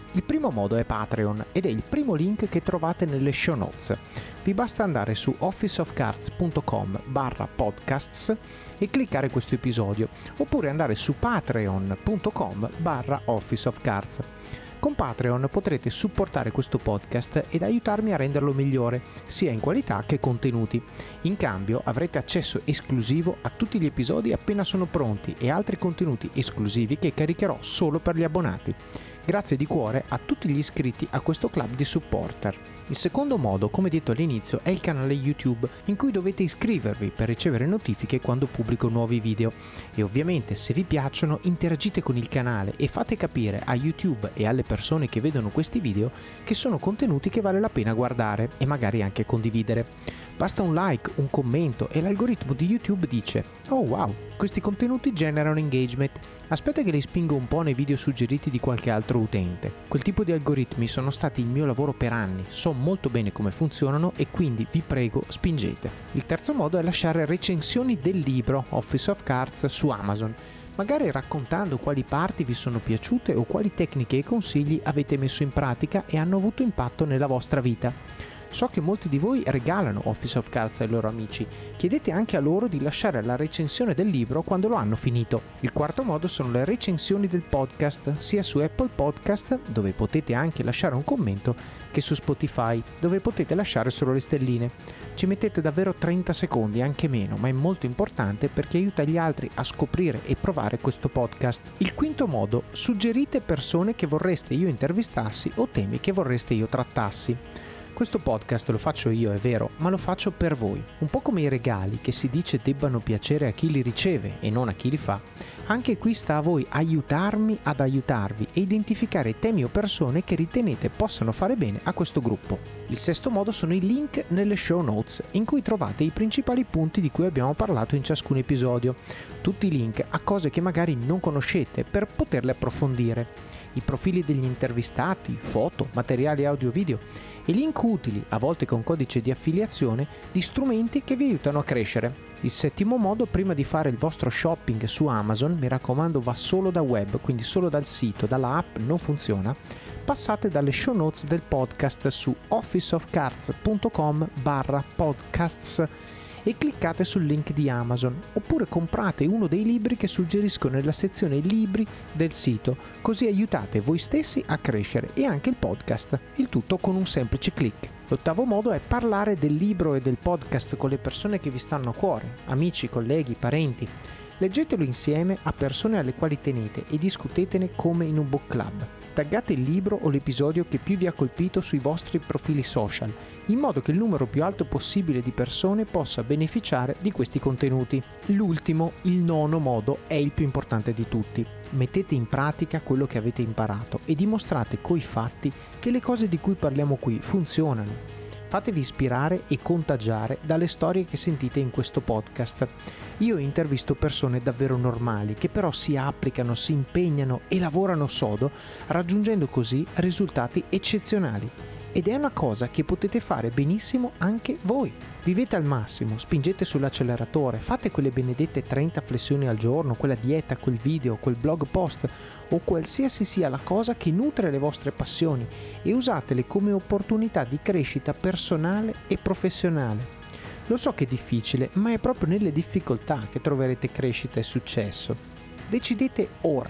Il primo modo è Patreon ed è il primo link che trovate nelle show notes. Vi basta andare su officeofcards.com barra podcasts e cliccare questo episodio oppure andare su patreon.com barra officeofcards. Con Patreon potrete supportare questo podcast ed aiutarmi a renderlo migliore, sia in qualità che contenuti. In cambio avrete accesso esclusivo a tutti gli episodi appena sono pronti e altri contenuti esclusivi che caricherò solo per gli abbonati. Grazie di cuore a tutti gli iscritti a questo club di supporter. Il secondo modo, come detto all'inizio, è il canale YouTube in cui dovete iscrivervi per ricevere notifiche quando pubblico nuovi video. E ovviamente se vi piacciono interagite con il canale e fate capire a YouTube e alle persone che vedono questi video che sono contenuti che vale la pena guardare e magari anche condividere. Basta un like, un commento e l'algoritmo di YouTube dice Oh wow, questi contenuti generano engagement. Aspetta che li spingo un po' nei video suggeriti di qualche altro utente. Quel tipo di algoritmi sono stati il mio lavoro per anni, so molto bene come funzionano e quindi vi prego spingete. Il terzo modo è lasciare recensioni del libro Office of Cards su Amazon magari raccontando quali parti vi sono piaciute o quali tecniche e consigli avete messo in pratica e hanno avuto impatto nella vostra vita. So che molti di voi regalano Office of Cards ai loro amici. Chiedete anche a loro di lasciare la recensione del libro quando lo hanno finito. Il quarto modo sono le recensioni del podcast, sia su Apple Podcast, dove potete anche lasciare un commento, che su Spotify, dove potete lasciare solo le stelline. Ci mettete davvero 30 secondi, anche meno, ma è molto importante perché aiuta gli altri a scoprire e provare questo podcast. Il quinto modo, suggerite persone che vorreste io intervistassi o temi che vorreste io trattassi. Questo podcast lo faccio io, è vero, ma lo faccio per voi. Un po' come i regali che si dice debbano piacere a chi li riceve e non a chi li fa. Anche qui sta a voi aiutarmi ad aiutarvi e identificare temi o persone che ritenete possano fare bene a questo gruppo. Il sesto modo sono i link nelle show notes, in cui trovate i principali punti di cui abbiamo parlato in ciascun episodio. Tutti i link a cose che magari non conoscete per poterle approfondire. I profili degli intervistati, foto, materiali audio-video e link utili, a volte con codice di affiliazione, di strumenti che vi aiutano a crescere. Il settimo modo, prima di fare il vostro shopping su Amazon, mi raccomando va solo da web, quindi solo dal sito, dalla app non funziona, passate dalle show notes del podcast su officeofcards.com barra podcasts e cliccate sul link di Amazon oppure comprate uno dei libri che suggerisco nella sezione libri del sito, così aiutate voi stessi a crescere e anche il podcast, il tutto con un semplice clic. L'ottavo modo è parlare del libro e del podcast con le persone che vi stanno a cuore, amici, colleghi, parenti. Leggetelo insieme a persone alle quali tenete e discutetene come in un book club. Taggate il libro o l'episodio che più vi ha colpito sui vostri profili social, in modo che il numero più alto possibile di persone possa beneficiare di questi contenuti. L'ultimo, il nono modo, è il più importante di tutti. Mettete in pratica quello che avete imparato e dimostrate coi fatti che le cose di cui parliamo qui funzionano Fatevi ispirare e contagiare dalle storie che sentite in questo podcast. Io intervisto persone davvero normali che però si applicano, si impegnano e lavorano sodo, raggiungendo così risultati eccezionali ed è una cosa che potete fare benissimo anche voi. Vivete al massimo, spingete sull'acceleratore, fate quelle benedette 30 flessioni al giorno, quella dieta, quel video, quel blog post o qualsiasi sia la cosa che nutre le vostre passioni e usatele come opportunità di crescita personale e professionale. Lo so che è difficile, ma è proprio nelle difficoltà che troverete crescita e successo. Decidete ora